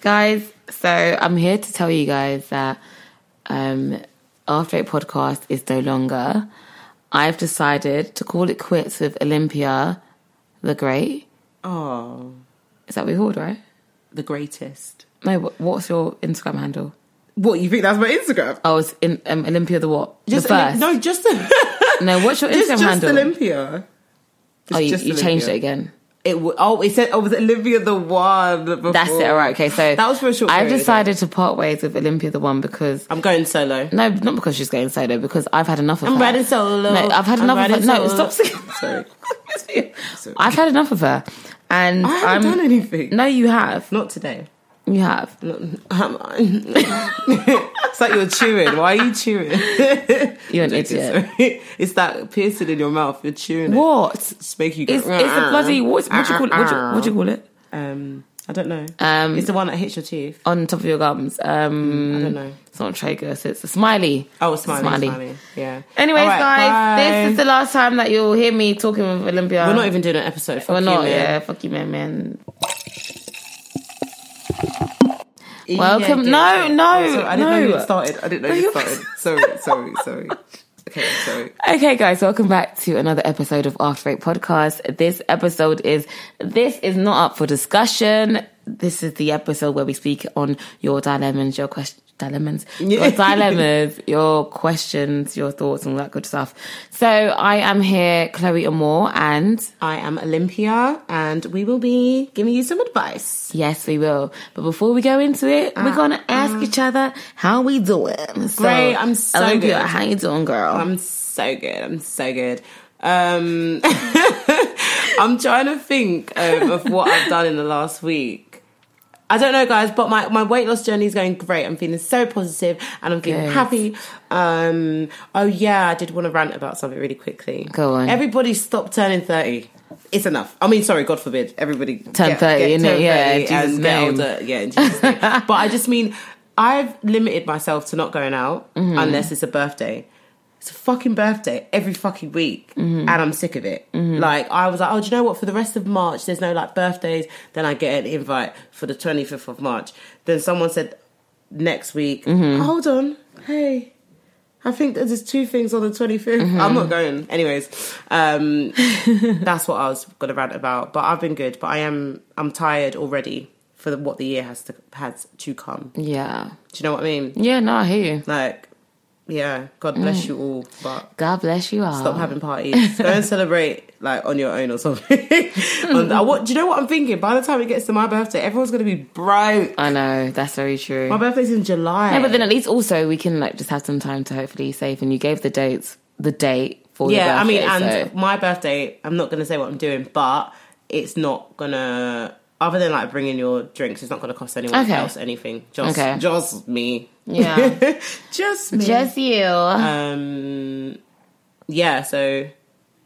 guys, so I'm here to tell you guys that um, After Eight podcast is no longer. I've decided to call it quits with Olympia the Great. Oh, Is that what we called, right? the greatest. No, what, what's your Instagram handle? What you think that's my Instagram? Oh, it's in, um, Olympia the what? Just the first. no, just the. no, what's your just, Instagram just handle? Olympia. oh, you, just you changed it again. It w- oh, it said oh, was it Olympia the one? Before? That's it. All right. Okay. So that was for a short. I've period. decided to part ways with Olympia the one because I'm going solo. no, not because she's going solo. Because I've had enough of I'm her. riding solo. No, I've had I'm enough of her. riding No, solo. stop singing. Sorry, I've had enough of her, and I haven't I'm, done anything. No, you have. Not today. You have. Not, it's like you're chewing. Why are you chewing? You're an idiot. It's that piercing in your mouth. You're chewing it. What? It's making you go. It's, it's a bloody what's, what do you call it? What do you, what do you call it? Um, I don't know. Um, it's the one that hits your teeth. On top of your gums. Um, I don't know. It's not a tragus. It's a smiley. Oh, smiley, smiley. Yeah. Anyways, right, guys, bye. this is the last time that you'll hear me talking with Olympia. We're not even doing an episode. Fuck We're you, not. man. Yeah. Fuck you, man, man. Yeah, Welcome- yeah, no, no, Oh, sorry, I didn't know you started. I didn't know you started. sorry, sorry, sorry. Okay, sorry. Okay, guys, welcome back to another episode of After Eight Podcast. This episode is this is not up for discussion. This is the episode where we speak on your dilemmas, your questions. Dilemmas, your dilemmas, your questions, your thoughts, and all that good stuff. So I am here, Chloe Amore, and I am Olympia, and we will be giving you some advice. yes, we will. But before we go into it, we're gonna ask each other how we doing. So, Great, I'm so Olympia, good. how you doing, girl? I'm so good. I'm so good. Um, I'm trying to think um, of what I've done in the last week. I don't know, guys, but my, my weight loss journey is going great. I'm feeling so positive and I'm feeling Good. happy. Um, oh, yeah, I did want to rant about something really quickly. Go on. Everybody stop turning 30. It's enough. I mean, sorry, God forbid. Everybody Turn 30, innit? turn Yeah, 30 Jesus' and get name. older. Yeah, in Jesus' name. but I just mean, I've limited myself to not going out Mm-hmm. unless it's a birthday. It's a fucking birthday every fucking week, Mm-hmm. and I'm sick of it. Like I was like, oh, do you know what? For the rest of March, there's no like birthdays. Then I get an invite for the 25th of March. Then someone said next week. Mm-hmm. Hold on, hey. I think there's two things on the 25th. Mm-hmm. I'm not going. Anyways, um, that's what I was going to rant about. But I've been good. But I am I'm tired already for the, what the year has to has to come. Yeah. Do you know what I mean? Yeah, no, I hear you. Like, yeah, God mm. bless you all. But God bless you all. stop having parties. Go and celebrate like on your own or something. and I, what, do you know what I'm thinking? By the time it gets to my birthday, everyone's gonna be broke. I know that's very true. My birthday's in July. Yeah, but then at least also we can like just have some time to hopefully save. And you gave the dates, the date for your yeah, I mean, and so- my birthday. I'm not gonna say what I'm doing, but it's not gonna. Other than like bringing your drinks, it's not gonna cost anyone Okay. else anything. Just, Okay. just me. Yeah. just me. just you. um, yeah. So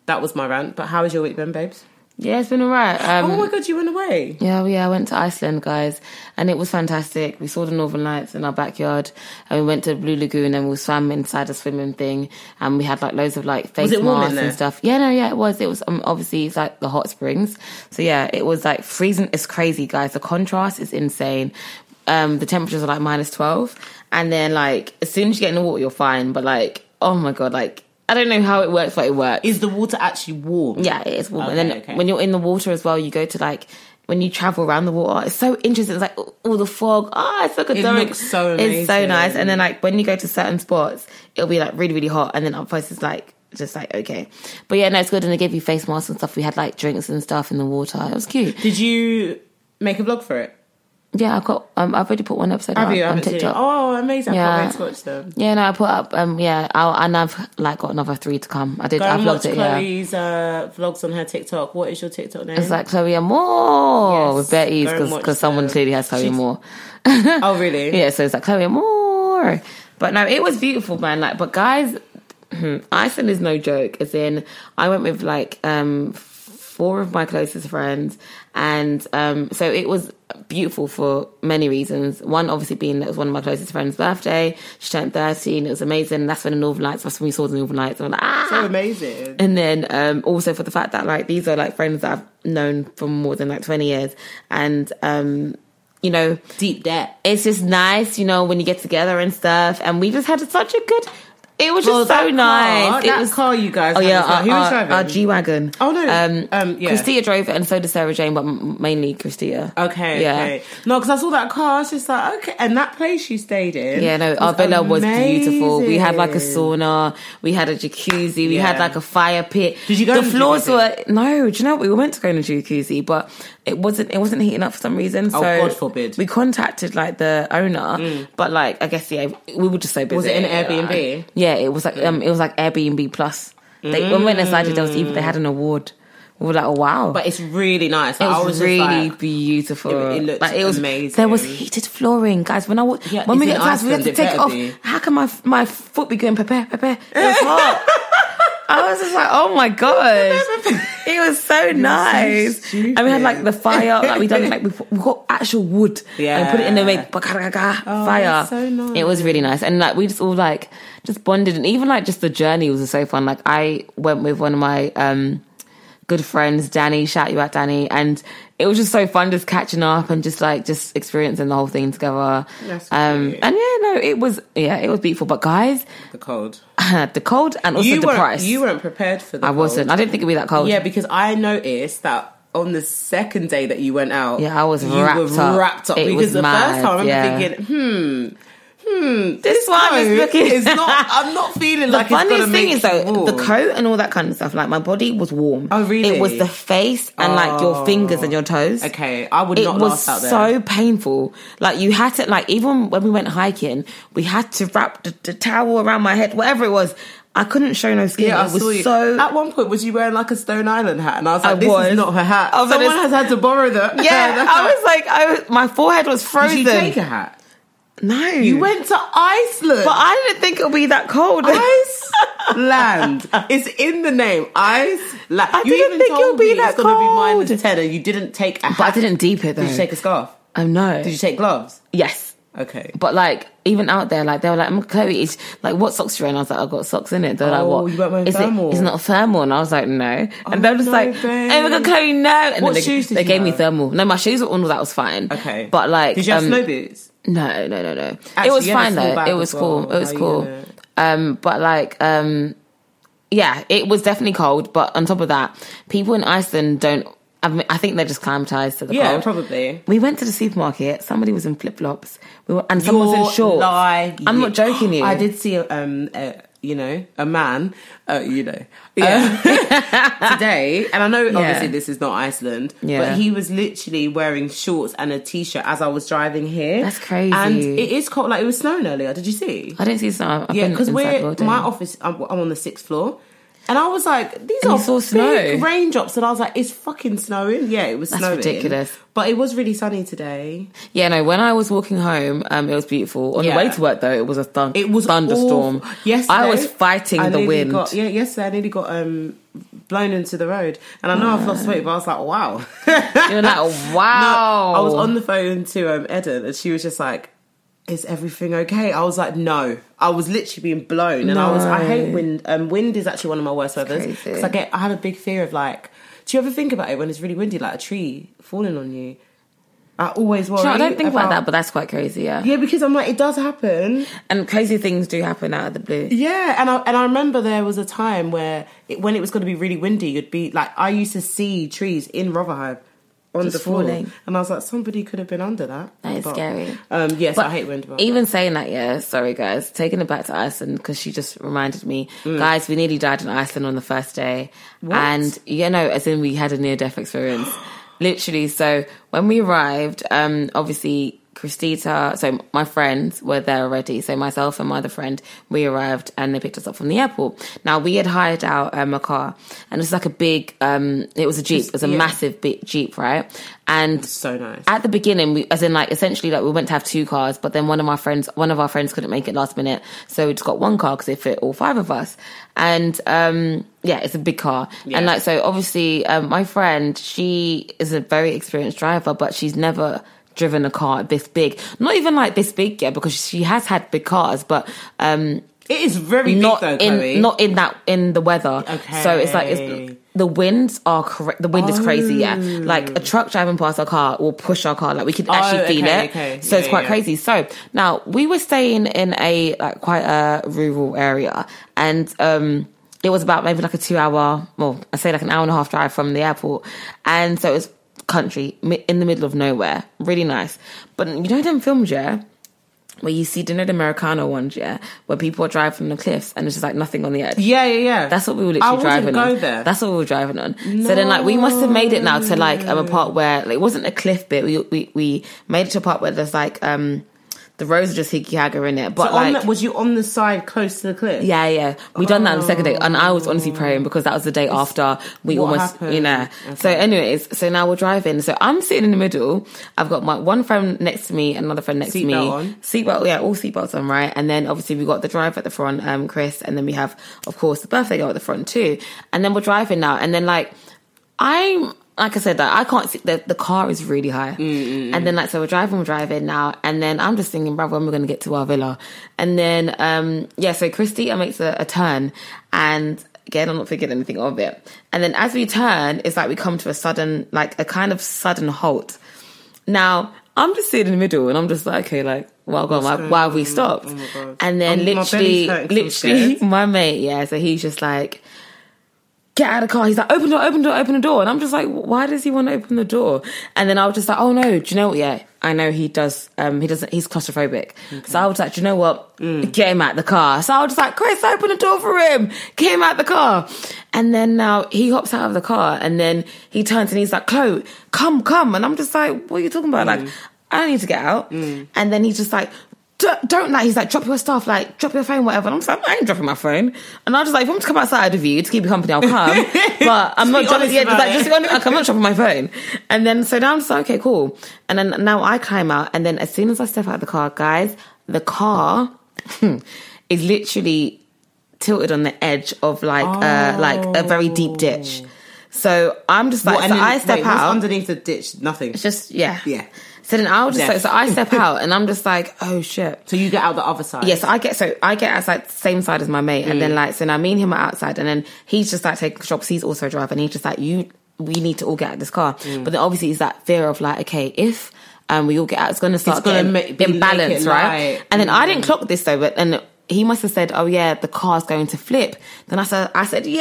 that was my rant. But how has your week been, babes? Yeah, it's been alright. Um, oh my god, you went away. Yeah, yeah, I went to Iceland, guys, and it was fantastic. We saw the Northern Lights in our backyard, and we went to Blue Lagoon, and we swam inside a swimming thing, and we had like loads of like face it warm in masks and stuff. Yeah, no, yeah, it was. It was um, obviously it's like the hot springs, so yeah, it was like freezing. It's crazy, guys. The contrast is insane. Um, the temperatures are like minus twelve, and then like as soon as you get in the water, you're fine. But like, oh my god, like I don't know how it works, but it works. Is the water actually warm? Yeah, it is warm. Okay, and then okay. when you're in the water as well, you go to like when you travel around the water. It's so interesting. It's like all the fog. Ah, it's so good. It looks so amazing. It's so nice. And then like when you go to certain spots, it'll be like really really hot, and then other places like just like okay. But yeah, no, it's good. And they give you face masks and stuff. We had like drinks and stuff in the water. It was cute. Did you make a vlog for it? Yeah, I've got. Um, I've already put one episode Have up you? I on haven't seen it. TikTok. Oh, amazing! I Yeah. can't wait to watch them. Yeah, no, I put up. Um, yeah, I'll, and I've like got another three to come. I did. Go I and watch vlogged it. Yeah. Chloe's uh, vlogs on her TikTok. What is your TikTok name? It's like Chloe Amore Yes, with ease because someone clearly has Chloe She's- Amore. oh, really? Yeah, so it's like Chloe Amore. But no, it was beautiful, man. Like, but guys, hmm, Iceland is no joke. As in, I went with like um four of my closest friends, and um so it was beautiful for many reasons. One, obviously, being that it was one of my closest friends' birthday. She turned thirteen. It was amazing. That's when the Northern Lights. That's when we saw the Northern Lights. I'm like, ah, So amazing. and then um, also for the fact that like these are like friends that I've known for more than like 20 years and um, you know, Deep debt. it's just nice, you know, when you get together and stuff. And we just had such a good. It was just Well, so nice. Car, it that was. car you guys. Oh yeah, well. our, who was driving? our G wagon. Oh, no. um, Um, yeah. Christia drove it, and so did Sarah Jane, but mainly Christia. Okay, Yeah. okay. No, because I saw that car. I was just like, okay. And that place you stayed in. Yeah, no, our villa was beautiful. We had like a sauna, we had a jacuzzi, we had like a fire pit. Did you go The the floors jacuzzi? were no. Do you know what? we were meant to go in a jacuzzi, but it wasn't. It wasn't heating up for some reason. So Oh, God forbid. Mm. We contacted like the owner, but like I guess yeah, we were just so busy. Was it an like- Airbnb? yeah, it was like um, it was like Airbnb plus. They, When we went inside, there was even they had an award. We were like, oh wow, But it's really nice. it I was, was really like, beautiful. It- it looked like it was amazing. There was heated flooring, guys. When I was Yeah, when we got in we had to take it off. be. How can my my foot be going pepe pepe? It was hot. I was just like, oh my god, it was so nice. and we had like the fire, like we done like we, we got actual wood Yeah. and put it in the make fire. Oh, that's so nice. It was really nice, and like we just all like just bonded, and even like just the journey was so fun. Like I went with one of my um good friends, Danny. Shout you out, Danny, and it was just so fun, just catching up and just like just experiencing the whole thing together. That's um, and yeah, no, it was yeah, it was beautiful. But guys, the cold. the cold and also you the price. You weren't prepared for the. I wasn't. Cold. I didn't think it'd be that cold. Yeah, because I noticed that on the second day that you went out. Yeah, I was you wrapped were up. wrapped up It because was the mad, first time I remember yeah. thinking, hmm, hmm, This one is looking- is not. I'm not feeling The like it's funniest thing is though, warm. the coat and all that kind of stuff. Like my body was warm. Oh, really? It was the face and like your Oh. fingers and your toes. Okay, I would it not last out there. so painful. Like you had to, like even when we went hiking, we had to wrap the, the towel around my head, whatever it was. I couldn't show no skin. Yeah, I it was you. so. At one point, was you wearing like a Stone Island hat? And I was like, I "This was. is not her hat. Like, Someone this- has had to borrow that." yeah, I was like, I was, my forehead was frozen. Did you take a hat? No, You went to Iceland. but I didn't think it would be that cold. Iceland. it's in the name. Iceland. I you didn't think it told would be that it's going to be cold. minus ten, and you didn't take a hat. but I didn't deep it though. Did you take a scarf? oh no. Did you take gloves? yes. Okay. But like even out there, like they were like, my Chloe, is like what socks you wearing? I was like, I've got socks in it. They're like, Oh, what? you weren't is thermal. It, it's not a thermal. And I was like, no. And Oh, they were just no, like, babe. oh my god, Chloe, no. And What then they, shoes they gave me thermal. No, my shoes were all that was fine. Okay. But like, did you have um, snow boots? No, no, no, no. it was fine though. It was as cool. It was How cool. Um, but like, um, yeah, it was definitely cold. But on top of that, people in Iceland don't. I, mean, I think they're just climatized to the Yeah, cold. probably. We went to the supermarket. Somebody was in flip flops. We were, and someone was in shorts. lying. I'm not joking you. I did see, um, uh, you know, a man, uh, you know, Yeah. uh, today, and I know obviously Yeah. this is not Iceland, Yeah. but he was literally wearing shorts and a t-shirt as I was driving here. That's crazy. And it is cold. Like it was snowing earlier. Did you see? I didn't see some. I've Yeah, because we're my office. I'm, I'm on the sixth floor. And I was like, these And are saw big snow. raindrops, and I was like, it's fucking snowing. Yeah, it was That's snowing. ridiculous. But it was really sunny today. Yeah, no. When I was walking home, um, it was beautiful. On Yeah. the way to work, though, it was a thun- It was thunderstorm. Yes, I was fighting I the wind. Got, yeah, yesterday I nearly got um, blown into the road, and I know I've lost weight, but I was like, wow. You're like, wow. No, I was on the phone to um, Eden, and she was just like, "Is everything okay?" I was like, "No." I was literally being blown, and I was. I hate wind. Um, wind is actually one of my worst weathers because I get. I have a big fear of like. Do you ever think about it when it's really windy, like a tree falling on you? I always worry. You know, I don't think about, about that, but that's quite crazy. Yeah. yeah, because I'm like, it does happen. and crazy things do happen out of the blue. Yeah, and I and I remember there was a time where it, when it was going to be really windy, you'd be like, I used to see trees in Rotherhithe on Just the floor, falling. and I was like, somebody could have been under that. That is But, scary. Um, yes, But I hate wind. Even saying that, yeah, sorry guys, taking it back to Iceland because she just reminded me, Mm. guys, we nearly died in Iceland on the first day, and you know, as in we had a near death experience, literally. So when we arrived, um, obviously. Christita, so my friends were there already. So myself and my other friend, we arrived and they picked us up from the airport. Now we had hired out um, a car, and it was like a big, um, it was a jeep, it was a Yeah. massive big jeep, right? And so nice. at the beginning, we, as in like essentially like we went to have two cars, but then one of my friends, one of our friends couldn't make it last minute, so we just got one car because it fit all five of us. And um, yeah, it's a big car, Yeah. and like so obviously um, my friend, she is a very experienced driver, but she's never driven a car this big, not even like this big yet, because she has had big cars, but um, it is very not big though, in Chloe. not in that in the weather. Okay. So it's like it's the winds are correct. The wind is crazy. Yeah, Oh. like a truck driving past our car will push our car. Like we can actually feel okay, it. okay. So it's quite yeah. crazy. So now we were staying in a like quite a rural area, and um, it was about maybe like a two hour, well, I say like an hour and a half drive from the airport, and so it was country in the middle of nowhere, really nice. But you know them films, yeah where you see, do you know the Americano ones, yeah, where people are driving from the cliffs and it's just like nothing on the edge. Yeah, yeah, yeah. That's what we were literally wouldn't driving go on. there. That's what we were driving on. So then, like, we must have made it now to like um, a part where like, it wasn't a cliff bit. We we we made it to a part where there's like um the roads are just higgy hagger in it. But So like, the, was you on the side close to the cliff? yeah, yeah, we done that on the second day, and I was honestly praying because that was the day after we almost, happened? you know. So, anyways, so now we're driving. So I'm sitting in the middle. I've got my one friend next to me, another friend next to me. Seatbelt, yeah, all seatbelts on, right? And then obviously we got the driver at the front, um, Chris, and then we have, of course, the birthday girl at the front too. And then we're driving now, and then like I'm like I said that I can't see the the car is really high, and then like so we're driving, we're driving now, and then I'm just thinking, brother, when we're gonna get to our villa, and then um yeah, so Christy makes a, a turn, and again I'm not thinking anything of it, and then as we turn, it's like we come to a sudden like a kind of sudden halt. Now I'm just sitting in the middle, and I'm just like, okay, like. Well, God, why, why have we stopped? Oh and then Um, literally, belly's hurting, so I'm literally, my mate, yeah. So he's just like, get out of the car. He's like, open the door, open the door, open the door. And I'm just like, why does he want to open the door? And then I was just like, oh no, do you know what? Yeah, I know he does. Um, he doesn't. He's claustrophobic. So I was like, do you know what? Mm. Get him out the car. So I was just like, Chris, open the door for him. Get him out the car. And then now he hops out of the car, and then he turns and he's like, Chloe, come, come. And I'm just like, what are you talking about? Mm. Like, I don't need to get out. And then he's just like. Don't, don't like he's like drop your stuff like drop your phone whatever. And I'm just like I ain't dropping my phone. And I was just like if I'm to come outside with you to keep you company I'll come. But I'm not dropping yeah like just be honest, like, I'm not dropping my phone. And then so now I'm just like okay cool. And then now I climb out and then as soon as I step out of the car guys the car is literally tilted on the edge of like uh like a very deep ditch. So I'm just like What, so then- I step wait, out. underneath the ditch. Nothing. it's just yeah. Yeah. So then I'll just like so I step out and I'm just like oh shit So you get out the other side. Yes, I get so I get outside the same side as my mate, and Mm. then like so now me and him are outside, and then he's just like taking control because he's also driving. He's just like you, we need to all get out of this car. Mm. But then obviously it's that fear of like, okay, if um we all get out, it's going to start It's gonna getting ma- imbalance, right? light. And then I Mm. didn't clock this though, but and he must have said, "Oh yeah, the car's going to flip." Then I said, "I said, yay!"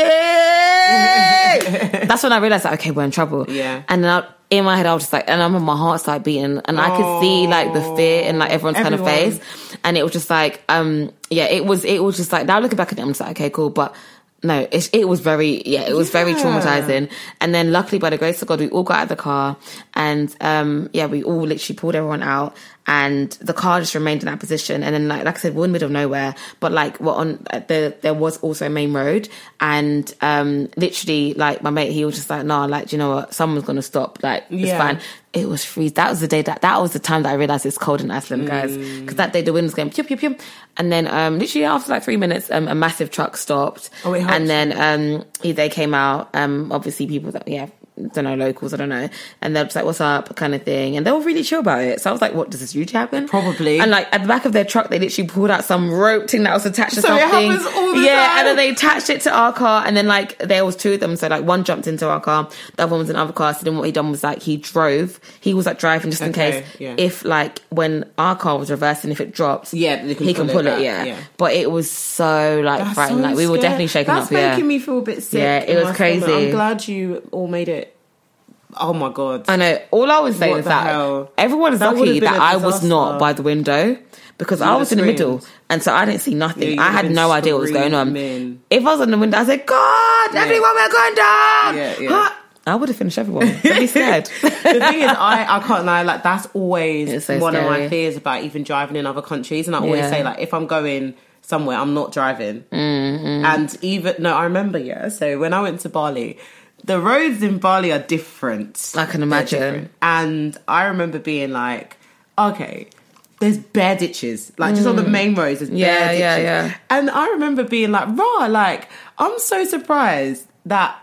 That's when I realized that okay, we're in trouble. Yeah. And then I, in my head, I was just like, and I remember my heart started beating, and I could see like the fear in like everyone's kind of face, and it was just like, um, yeah, it was, it was just like now looking back at it, I'm just like, okay, cool, but. No, it, it was very, yeah, it was very traumatizing. And then luckily by the grace of God, we all got out of the car and, um, yeah, we all literally pulled everyone out and the car just remained in that position. And then like, like I said, we're in the middle of nowhere, but like we're on uh, the, there was also a main road and, um, literally like my mate, he was just like, nah, like, do you know what? Someone's going to stop. Like, it's Yeah. fine. It was freeze. That was the day that, that was the time that I realized it's cold in Iceland, guys. Mm. Cause that day the wind was going pew, pew, pew. And then, um, literally after like three minutes, um, a massive truck stopped. Oh, it and then, um, they came out, um, obviously people that, yeah, don't know, locals, I don't know. And they're just like, what's up? kind of thing. And they were really chill about it. So I was like, what, does this usually happen? Probably. And like at the back of their truck, they literally pulled out some rope thing that was attached to So it something. happens all the yeah, time. and then they attached it to our car. And then like there was two of them. So like one jumped into our car, the other one was in another car. So then what he done was like he drove. He was like driving just in case yeah. if like when our car was reversing, if it dropped, Yeah, he can pull pull it it. yeah. yeah. But it was so like That's frightening. so like we were definitely shaken That's up. Yeah. making me feel a bit sick. Yeah, it was stomach. crazy. I'm glad you all made it. Oh my god. I know. All I was saying What is that hell? everyone is That lucky that I was not by the window because I was in the middle and so I didn't see nothing. Yeah, I had no idea what was going on. If I was on the window, I said, "God, everyone, we're going down." Yeah, yeah. Huh? I would have finished everyone. I'd be scared. the thing is, I, I can't lie. Like that's always so one of my fears about even driving in other countries. And I always Yeah. say like, if I'm going somewhere, I'm not driving. Mm-hmm. And even no, I remember. Yeah. So when I went to Bali, the roads in Bali are different. I can imagine. And I remember being like, okay. There's bare ditches, like just on the main roads. There's Mm. Yeah, bare yeah, ditches. yeah. And I remember being like, raw, like, I'm so surprised that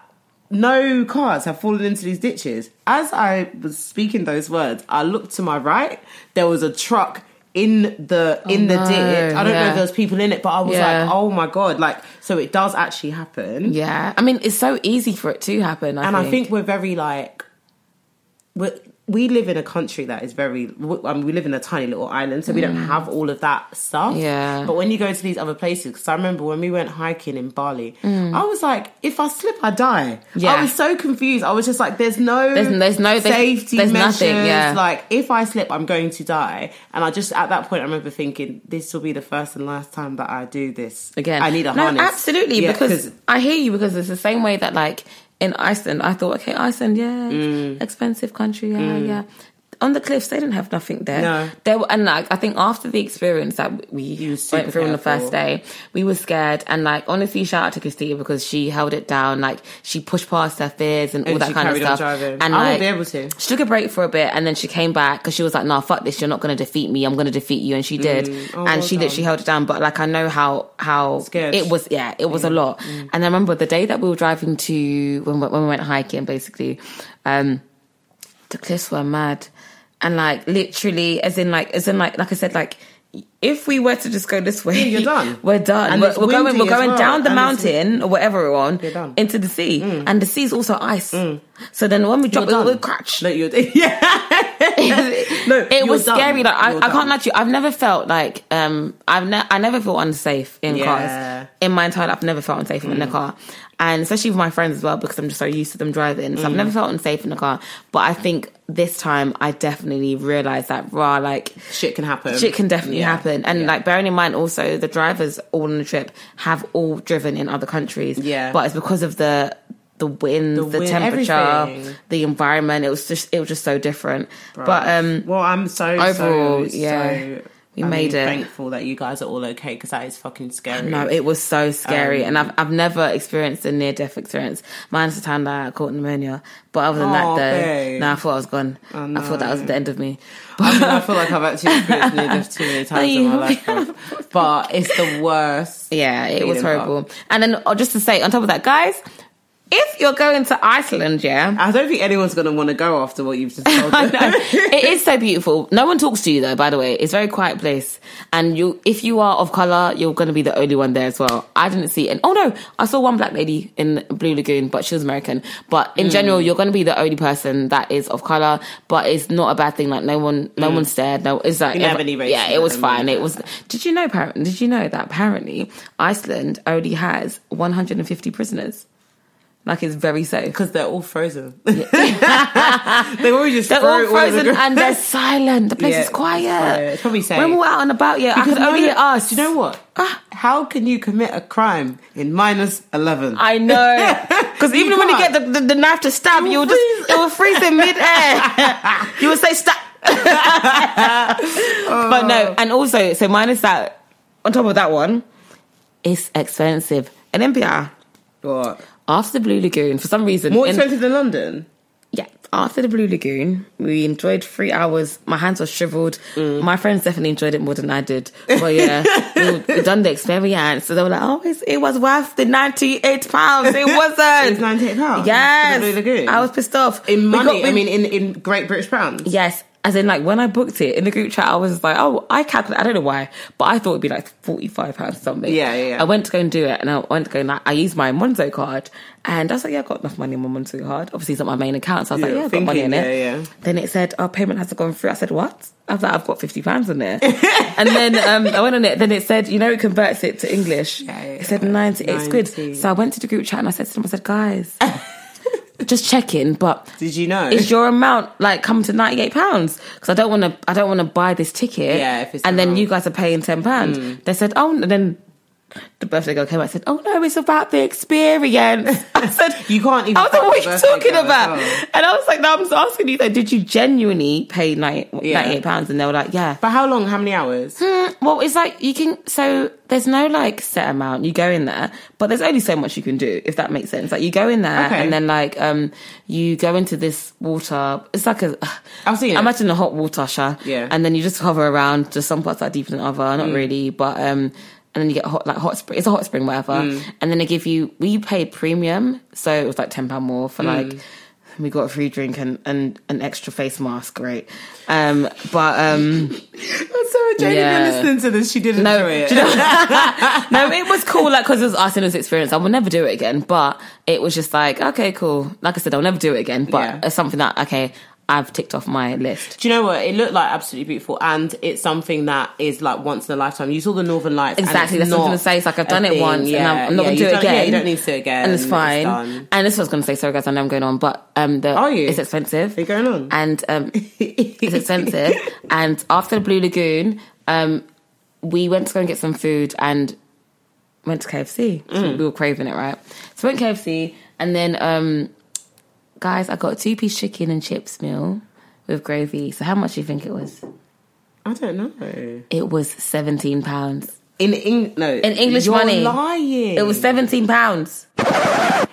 no cars have fallen into these ditches. As I was speaking those words, I looked to my right, there was a truck in the oh, in the no, ditch. I don't know yeah. if there was people in it, but I was Yeah. like, oh my god, like so it does actually happen. Yeah, I mean, it's so easy for it to happen. I and think. I think we're very like we we live in a country that is very. I mean, we live in a tiny little island, so we don't have all of that stuff. Mm. Yeah. But when you go to these other places, because I remember when we went hiking in Bali, Mm. I was like, if I slip, I die. Yeah. I was so confused. I was just like, there's no, There's- there's no- there's- safety there's measures. nothing, yeah. Like if I slip, I'm going to die. And I just at that point, I remember thinking, this will be the first and last time that I do this again. I need a no, harness. absolutely, Yeah, because I hear you because it's the same way that like in Iceland, I thought, okay, Iceland, yeah, Mm. expensive country, yeah, yeah. On the cliffs, they didn't have nothing there. No. There were, and like I think after the experience that we went through on the first day, we were scared. And like honestly, shout out to Christina because she held it down. Like she pushed past her fears and all that kind of stuff. driving. And I won't like be able to. she took a break for a bit and then she came back because she was like, "No, fuck this! You're not going to defeat me. I'm going to defeat you." And she did, mm. Oh, and well she done. literally held it down. But like, I know how how Scared. it was. Yeah, it was a mm. lot. Mm. And I remember the day that we were driving to when when we went hiking, basically, um, the cliffs were mad, and like literally, as in like as in like like I said, like. If we were to just go this way, you're done. We're done. And we're, we're going. We're going well, down the and mountain or whatever we're on into the sea, mm. and the sea is also ice. Mm. So then when we drop, it will crash. No, you're yeah. No, it was done. scary. Like I, I can't lie to you. I've never felt like um I've ne- I never felt unsafe in Yeah. cars in my entire life. I've never felt unsafe in a mm. car, and especially with my friends as well because I'm just so used to them driving. So I've Mm. never felt unsafe in a car. But I think this time I definitely realized that raw like shit can happen. shit can definitely Yeah. happen. And Yeah. like bearing in mind also the drivers all on the trip have all driven in other countries. Yeah. But it's because of the the winds, the, The wind, temperature, everything. the environment. It was just it was just so different. But um well, I'm so overall, so, yeah, so, we I made mean, it. Thankful that you guys are all okay because that is fucking scary. no, it was so scary, Um, and I've I've never experienced a near death experience. Mine's the time that I caught pneumonia, but other than Oh, that, though, no, I thought I was gone. I thought that was the end of me. I, mean, I feel like I've actually experienced near death too many times in my life, but it's the worst. Yeah, it was horrible. And then oh, just to say, on top of that, guys, if you're going to Iceland, yeah, I don't think anyone's going to want to go after what you've just told them. it is so beautiful. No one talks to you though. By the way, it's a very quiet place, and you, if you are of color, you're going to be the only one there as well. I didn't see it. Oh no, I saw one black lady in Blue Lagoon, but she was American. But in hmm. general, you're going to be the only person that is of color. But it's not a bad thing. Like no one, no hmm. one stared. No, it's like You have every- any yeah, it was fine. It was. Did you know? apparent- Did you know that apparently Iceland only has 150 prisoners? Like it's very safe. Because they're all frozen. they all just They're all it all over frozen the and they're silent. The place Yeah, is quiet. quiet. It's probably safe. When we're out and about, yeah, I Because could only us. Do you know what? Ah. How can you commit a crime in minus 11? I know. Because even when you get the, the, the knife to stab, you will will just it will freeze in midair. you will say stop. But no, and also so minus that. On top of that one, it's expensive. And NPR What? After the Blue Lagoon for some reason More in- expensive than London? Yeah, after the Blue Lagoon, we enjoyed three hours. My hands were shriveled. Mm. My friends definitely enjoyed it more than I did. But yeah, we we done the experience. So they were like, "Oh, it's, it was worth the ninety-eight pounds." It wasn't. It was 98 pounds. Yes, the Blue Lagoon. I was pissed off. In We money, got- I mean, in, in Great British pounds. yes. As in, like when I booked it in the group chat, I was like, "Oh, I calculated. I don't know why, but I thought it'd be like forty-five pounds something." Yeah, yeah, yeah. I went to go and do it, and I went to go and like, I used my Monzo card, and I was like, "Yeah, I got enough money in my Monzo card. Obviously, it's not my main account, so I was Yeah, like, "Yeah, I've got money in thinking, it." yeah, yeah. Then it said, "Our payment has gone through." I said, "What?" I was like, "I've got fifty pounds in there." and then um, I went on it. Then it said, "You know, it converts it to English." Yeah, yeah, it said yeah. ninety-eight quid. 90. So I went to the group chat and I said to them, "I said, guys." Just checking, but Did you know? is your amount like come to ninety eight pounds? Because I don't want to. I don't want to buy this ticket. Yeah, if it's and then you guys are paying ten pounds. Hmm. They said, oh, and then the birthday girl came out and said, oh no, it's about the experience. I said, You can't even I was like, what are you talking about? And I was like, no, I'm just asking you. Though, did you genuinely pay 90, Yeah. 98 pounds? And they were like, yeah. For how long? How many hours? Well, it's like you can. So there's no like set amount. You go in there, but there's only so much you can do. If that makes sense. Like you go in there, Okay. and then like um, you go into this water. It's like a. I've seen it. Imagine a hot water shower. Yeah. And then you just hover around. Just some parts are deeper than other. Mm. Not really, but um. And then you get hot, like hot spring. It's a hot spring, whatever. Mm. And then they give you. We paid premium, so it was like ten pound more for Mm. like. We got a free drink and, and an extra face mask, right? Um, but um, That's so know, Jane, Yeah. listening to this, she did No, enjoy it. you know- no, it was cool, like because it was us and it was experience. I will never do it again, but it was just like okay, cool. Like I said, I'll never do it again, but Yeah. it's something that okay, I've ticked off my list. Do you know what? It looked like absolutely beautiful, and it's something that is like once in a lifetime. You saw the Northern Lights, Exactly, it's that's what I'm gonna say. It's like I've done it thing. once, Yeah, and I'm, not yeah, gonna do it again. Yeah, you don't need to do it again, and it's fine. done. and this is what I was gonna say. Sorry, guys, I know I'm going on, but um, the Are you? it's expensive. Are you going on? And um, it's expensive. and after the Blue Lagoon, um, we went to go and get some food and went to KFC. Mm. We were craving it, right? So we went KFC, and then um, guys, I got a two piece chicken and chips meal with gravy. So how much do you think it was? I don't know. It was seventeen pounds. In Eng- no, In English you're money. lying. It was seventeen pounds.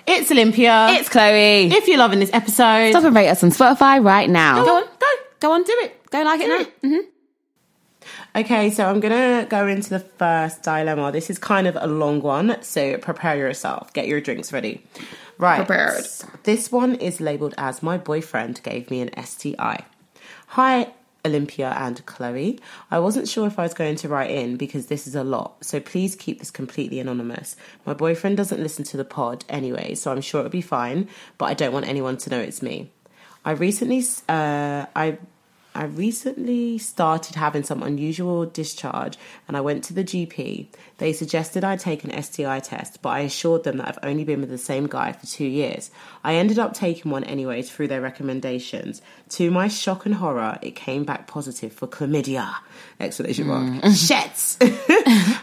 It's Olympia. It's Chloe. if you're loving this episode, Stop and rate us on Spotify right now. Go on, go. go on, do it. Go like it now. Mm-hmm. Okay, so I'm gonna go into the first dilemma. This is kind of a long one, so prepare yourself. Get your drinks ready. Right. Prepared. This one is labeled as My boyfriend gave me an STI. Hi, Olympia and Chloe. I wasn't sure if I was going to write in because this is a lot, so please keep this completely anonymous. My boyfriend doesn't listen to the pod anyway, so I'm sure it'll be fine, but I don't want anyone to know it's me. I recently, uh, I I recently started having some unusual discharge and I went to the GP. They suggested I take an STI test, but I assured them that I've only been with the same guy for two years. I ended up taking one anyway through their recommendations. To my shock and horror, it came back positive for chlamydia! Exclamation mark. Shits!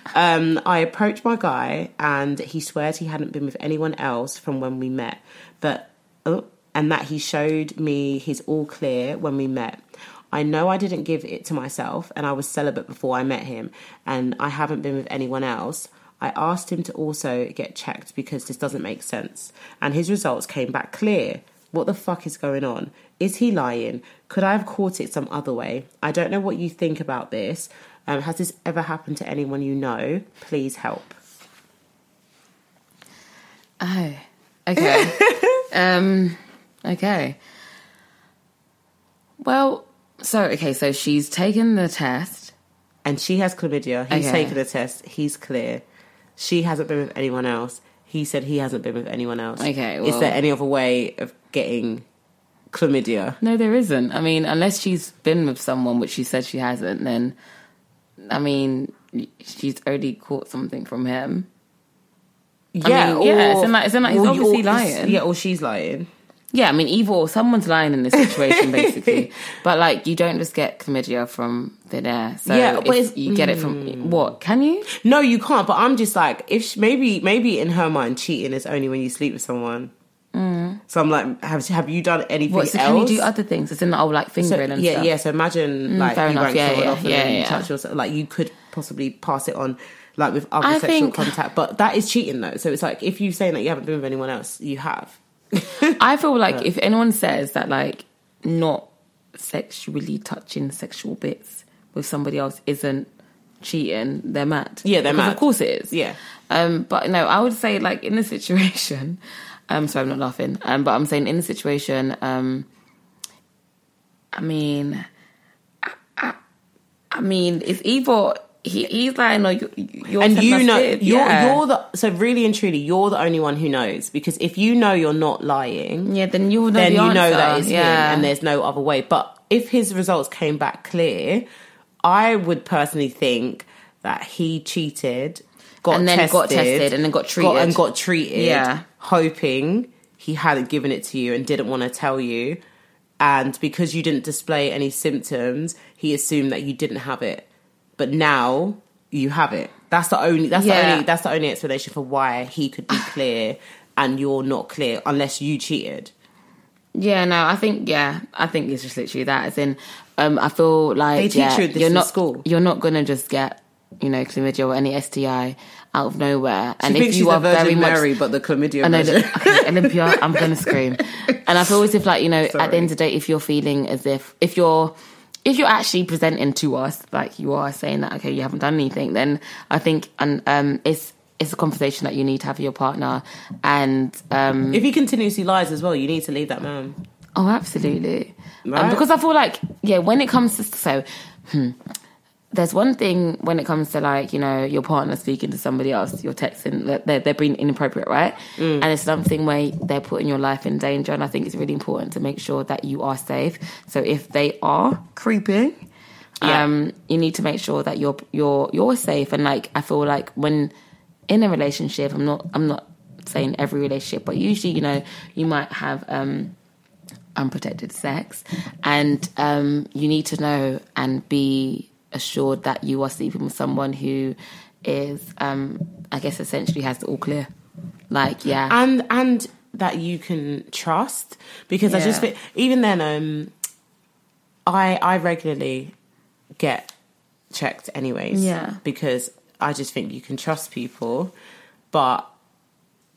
um, I approached my guy and he swears he hadn't been with anyone else from when we met, but oh, and that he showed me his all clear when we met. I know I didn't give it to myself, and I was celibate before I met him, and I haven't been with anyone else. I asked him to also get checked because this doesn't make sense, and his results came back clear. What the fuck is going on? Is he lying? Could I have caught it some other way? I don't know what you think about this. Um, has this ever happened to anyone you know? Please help. Oh, okay. um, okay. Well, so okay, so she's taken the test. and she has chlamydia. He's Okay. taken the test. He's clear. She hasn't been with anyone else. He said he hasn't been with anyone else. Okay, is there any other way of getting chlamydia? No, there isn't. I mean, unless she's been with someone, which she said she hasn't, then I mean, she's already caught something from him. Yeah, mean, yeah, it's in like- it's in like he's or- obviously or- lying. Yeah, or she's lying. Yeah, I mean, evil. someone's lying in this situation, basically. but like, you don't just get chlamydia from thin air. So Yeah, but you get it from what? Can you? No, you can't. But I'm just like, if she, maybe, maybe in her mind, cheating is only when you sleep with someone. So I'm like, have have you done anything Mm. What? So else? can you do other things? It's in the old like So, fingering and yeah, stuff. yeah. So imagine like fair you enough. Yeah, someone yeah, off and yeah, you yeah. touch yourself. Like you could possibly pass it on, like with other I sexual think- contact. But that is cheating, though. So it's like if you're saying that you haven't been with anyone else, you have. I feel like if anyone says that like not sexually touching sexual bits with somebody else isn't cheating, they're mad. Yeah, they're Because mad. Of course it is. Yeah. Um, but no, I would say like in the situation. Um, sorry, I'm not laughing. Um, but I'm saying in the situation. Um, I mean, I, I, I mean, it's either he, he's lying or you, you're and you know you're yeah. you're the so really and truly you're the only one who knows because if you know you're not lying, yeah. Then you know then the you know that it's yeah. him, and there's no other way. But if his results came back clear, I would personally think that he cheated, got And then tested, got tested and then got treated. and got treated, Yeah. hoping he hadn't given it to you and didn't want to tell you. And because you didn't display any symptoms, he assumed that you didn't have it. But now you have it. That's the only. That's the only. That's the only explanation for why he could be clear and you're not clear unless you cheated. Yeah, no, I think yeah, I think it's just literally that. As in, um, I feel like yeah, you in not school. You're not gonna just get you know chlamydia or any STI out of nowhere. And if you are very Virgin much, but the chlamydia I know that, Olympia, I'm gonna scream. And I feel as if like you know, at the end of the day, if you're feeling as if if you're if you're actually presenting to us like you are saying that okay, you haven't done anything, then I think and um, it's it's a conversation that you need to have with your partner and um if he continuously lies as well, you need to leave that man. Oh, absolutely. Um, because I feel like, yeah, when it comes to so, hmm, there's one thing when it comes to like you know your partner speaking to somebody else, you're texting, that they're they're being inappropriate, right? And it's something where they're putting your life in danger, and I think it's really important to make sure that you are safe. So if they are creeping, Yeah. um, you need to make sure that you're you're you're safe. And like I feel like when in a relationship, I'm not I'm not saying every relationship, but usually you know you might have. um unprotected sex and um, you need to know and be assured that you are sleeping with someone who is um, i guess essentially has it all clear like yeah and and that you can trust because I just Yeah. even then um I I regularly get checked anyways Yeah. because I just think you can trust people but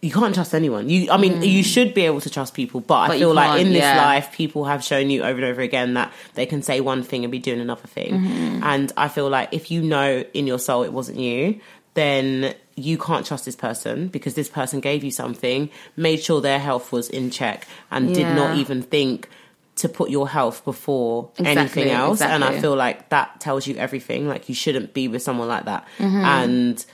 you can't trust anyone. You, I mean, you should be able to trust people, but, I Mm. But you feel like in this yeah. life, people have shown you over and over again that they can say one thing and be doing another thing. Mm-hmm. And I feel like if you know in your soul it wasn't you, then you can't trust this person because this person gave you something, made sure their health was in check, and did not even think to put your health before Exactly, anything else. And I feel like that tells you everything. Like you shouldn't be with someone like that. Mm-hmm. And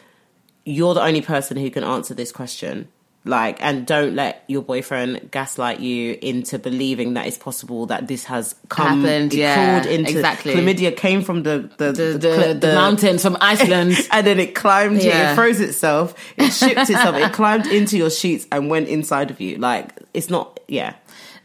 you're the only person who can answer this question. Like, and don't let your boyfriend gaslight you into believing that it's possible that this has come Happened, it yeah, crawled into exactly. chlamydia came from the the the, the, the, the mountains from iceland and then it climbed Yeah. it froze itself, it shipped itself, it climbed into your sheets and went inside of you. Like it's not yeah.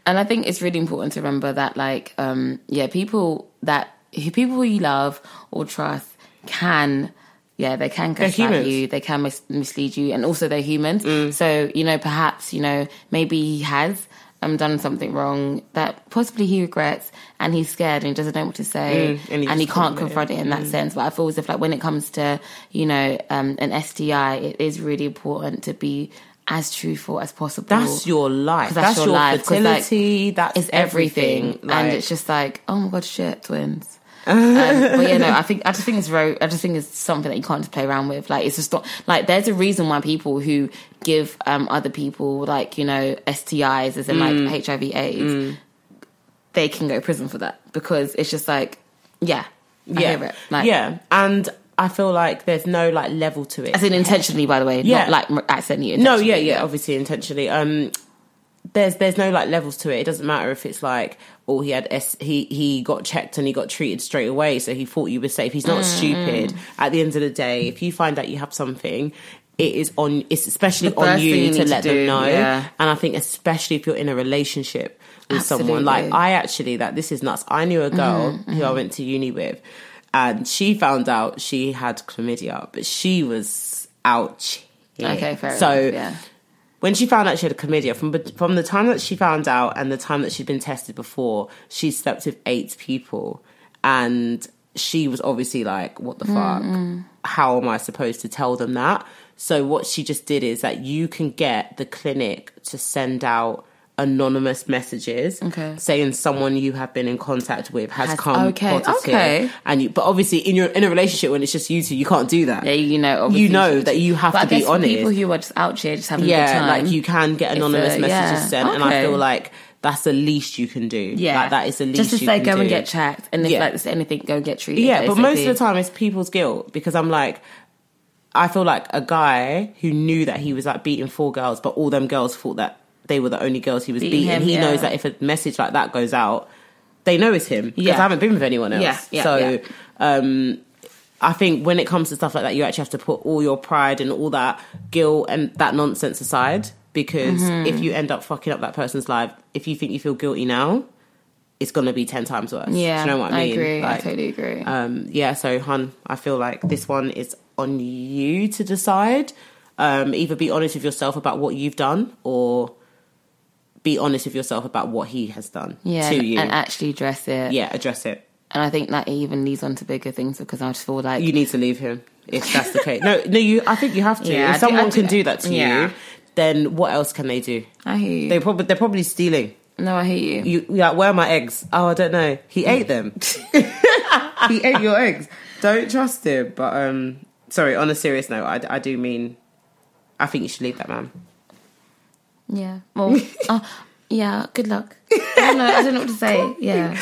and I think it's really important to remember that, like, um, yeah, people that people who you love or trust can, yeah, they can gaslight humans. you, they can mis- mislead you, and also they're humans. Mm. So you know, perhaps you know, maybe he has um done something wrong that possibly he regrets, and he's scared and he doesn't know what to say, Mm, and he and he can't can't it. confront it in that sense. But I feel as if, like, when it comes to you know um, an STI, it is really important to be as truthful as possible. That's your life. That's, that's your your life, 'cause, like, fertility. that's it's everything, everything. and it's just like, oh my god, shit, twins. Um, but yeah, no, I think I just think it's very. I just think it's something that you can't just play around with. Like it's just not like there's a reason why people who give um other people like you know STIs as in Mm. like HIV/AIDS, they can go to prison for that because it's just like, yeah, I yeah. Like, yeah, and I feel like there's no like level to it. as in intentionally, by the way, Yeah. not like accidentally. No, yeah, yeah, obviously intentionally. Um, there's there's no like levels to it. It doesn't matter if it's like, oh, he had S, he he got checked and he got treated straight away, so he thought you were safe. He's Mm. not stupid. At the end of the day, if you find out you have something. It is on. It's especially on you you to need to let them do, know. yeah. And I think especially if you're in a relationship with someone, like I actually, that this is nuts. I knew a girl Mm-hmm, who I went to uni with, and she found out she had chlamydia, but she was out. here. Okay, fair So enough. Yeah. When she found out she had chlamydia, from from the time that she found out and the time that she'd been tested before, she slept with eight people, and she was obviously like, "What the mm, fuck? Mm. How am I supposed to tell them that?" So what she just did is that you can get the clinic to send out anonymous messages Okay. saying someone you have been in contact with has, Has- come okay, positive okay. and you but obviously in your in a relationship when it's just you two you can't do that Yeah, you know, you know that you have to be honest People who are just out here just having a good yeah, time. like you can get uh, anonymous a- messages yeah, sent, and I feel like that's the least you can do. Yeah, like, that is the least. Just to say, go do. and get checked, and if Yeah. like there's anything, go and get treated. Yeah, but most of the time it's people's guilt because I'm like, I feel like a guy who knew that he was like beating four girls, but all them girls thought that they were the only girls he was Beating beating. him, he yeah. knows that if a message like that goes out, they know it's him because Yeah. I haven't been with anyone else. Yeah, yeah, so. um I think when it comes to stuff like that, you actually have to put all your pride and all that guilt and that nonsense aside. Because Mm-hmm. if you end up fucking up that person's life, if you think you feel guilty now, it's gonna be ten times worse. Yeah, Do you know what I mean? I agree. I totally agree. um, yeah, so hun, I feel like this one is on you to decide. Um, either be honest with yourself about what you've done, or be honest with yourself about what he has done yeah, to you. and actually address it. yeah, address it. and I think that even leads on to bigger things because I just feel like You need to leave him if that's the case. No, no, you. I think you have to. Yeah, if someone do- can do that to yeah. you, then what else can they do? I hear you. They probably they're probably stealing. no, I hear you. You you're like, where are my eggs? Oh, I don't know. He ate them. he ate your eggs. Don't trust him. But um, sorry. On a serious note, I, I do mean, I think you should leave that man. Yeah. Well, oh, yeah. Good luck. I don't know. I don't know what to say. Yeah.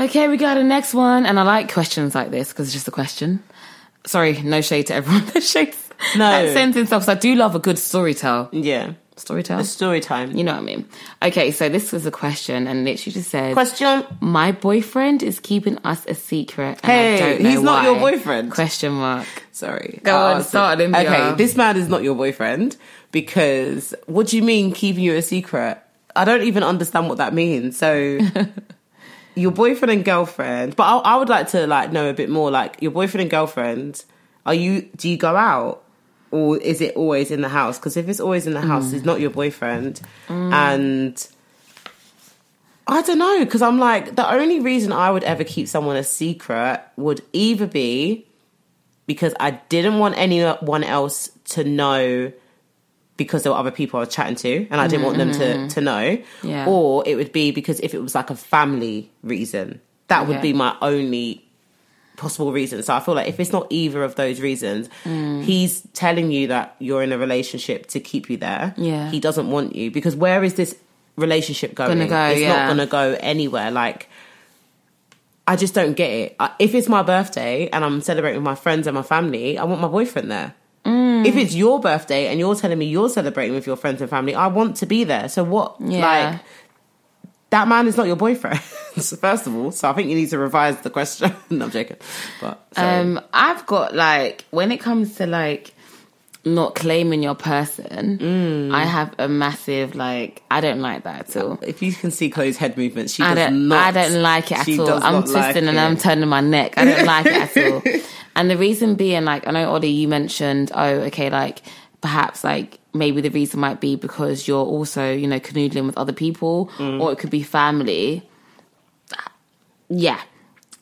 Okay, we got a next one, and I like questions like this because it's just a question. Sorry, no shade to everyone that shades No. that sends in stuff. 'cause I do love a good story tell. Yeah. Story. A story time. You know what I mean? Okay, so this was a question, and literally just says, Question. "My boyfriend is keeping us a secret." And Hey, I don't know he's not your boyfriend. Question mark. Sorry. Go I'll on, start, it. Okay, this man is not your boyfriend because what do you mean keeping you a secret? I don't even understand what that means. So your boyfriend and girlfriend, but I, I would like to like know a bit more. Like your boyfriend and girlfriend, are you? Do you go out? Or is it always in the house? Because if it's always in the house, Mm. he's not your boyfriend. And I don't know, because I'm like, the only reason I would ever keep someone a secret would either be because I didn't want anyone else to know because there were other people I was chatting to and I didn't want them to, to know. Yeah. Or it would be because if it was like a family reason, that would be my only possible reasons. So I feel like if it's not either of those reasons, Mm. he's telling you that you're in a relationship to keep you there. Yeah. He doesn't want you because where is this relationship going? Gonna go, it's yeah. not going to go anywhere. Like, I just don't get it. If it's my birthday and I'm celebrating with my friends and my family, I want my boyfriend there. Mm. If it's your birthday and you're telling me you're celebrating with your friends and family, I want to be there. So what? Yeah. Like that man is not your boyfriend. first of all, so I think you need to revise the question. no, I'm joking. But. Um, I've got like when it comes to like not claiming your person, Mm. I have a massive like I don't like that at all. if you can see Chloe's head movements, she I does don't, not. I don't like it at all. I'm not like twisting and. I'm turning my neck. I don't like it at all. And the reason being, like, I know Ollie, you mentioned, oh, okay, like perhaps like maybe the reason might be because you're also, you know, canoodling with other people, Mm. or it could be family. Yeah.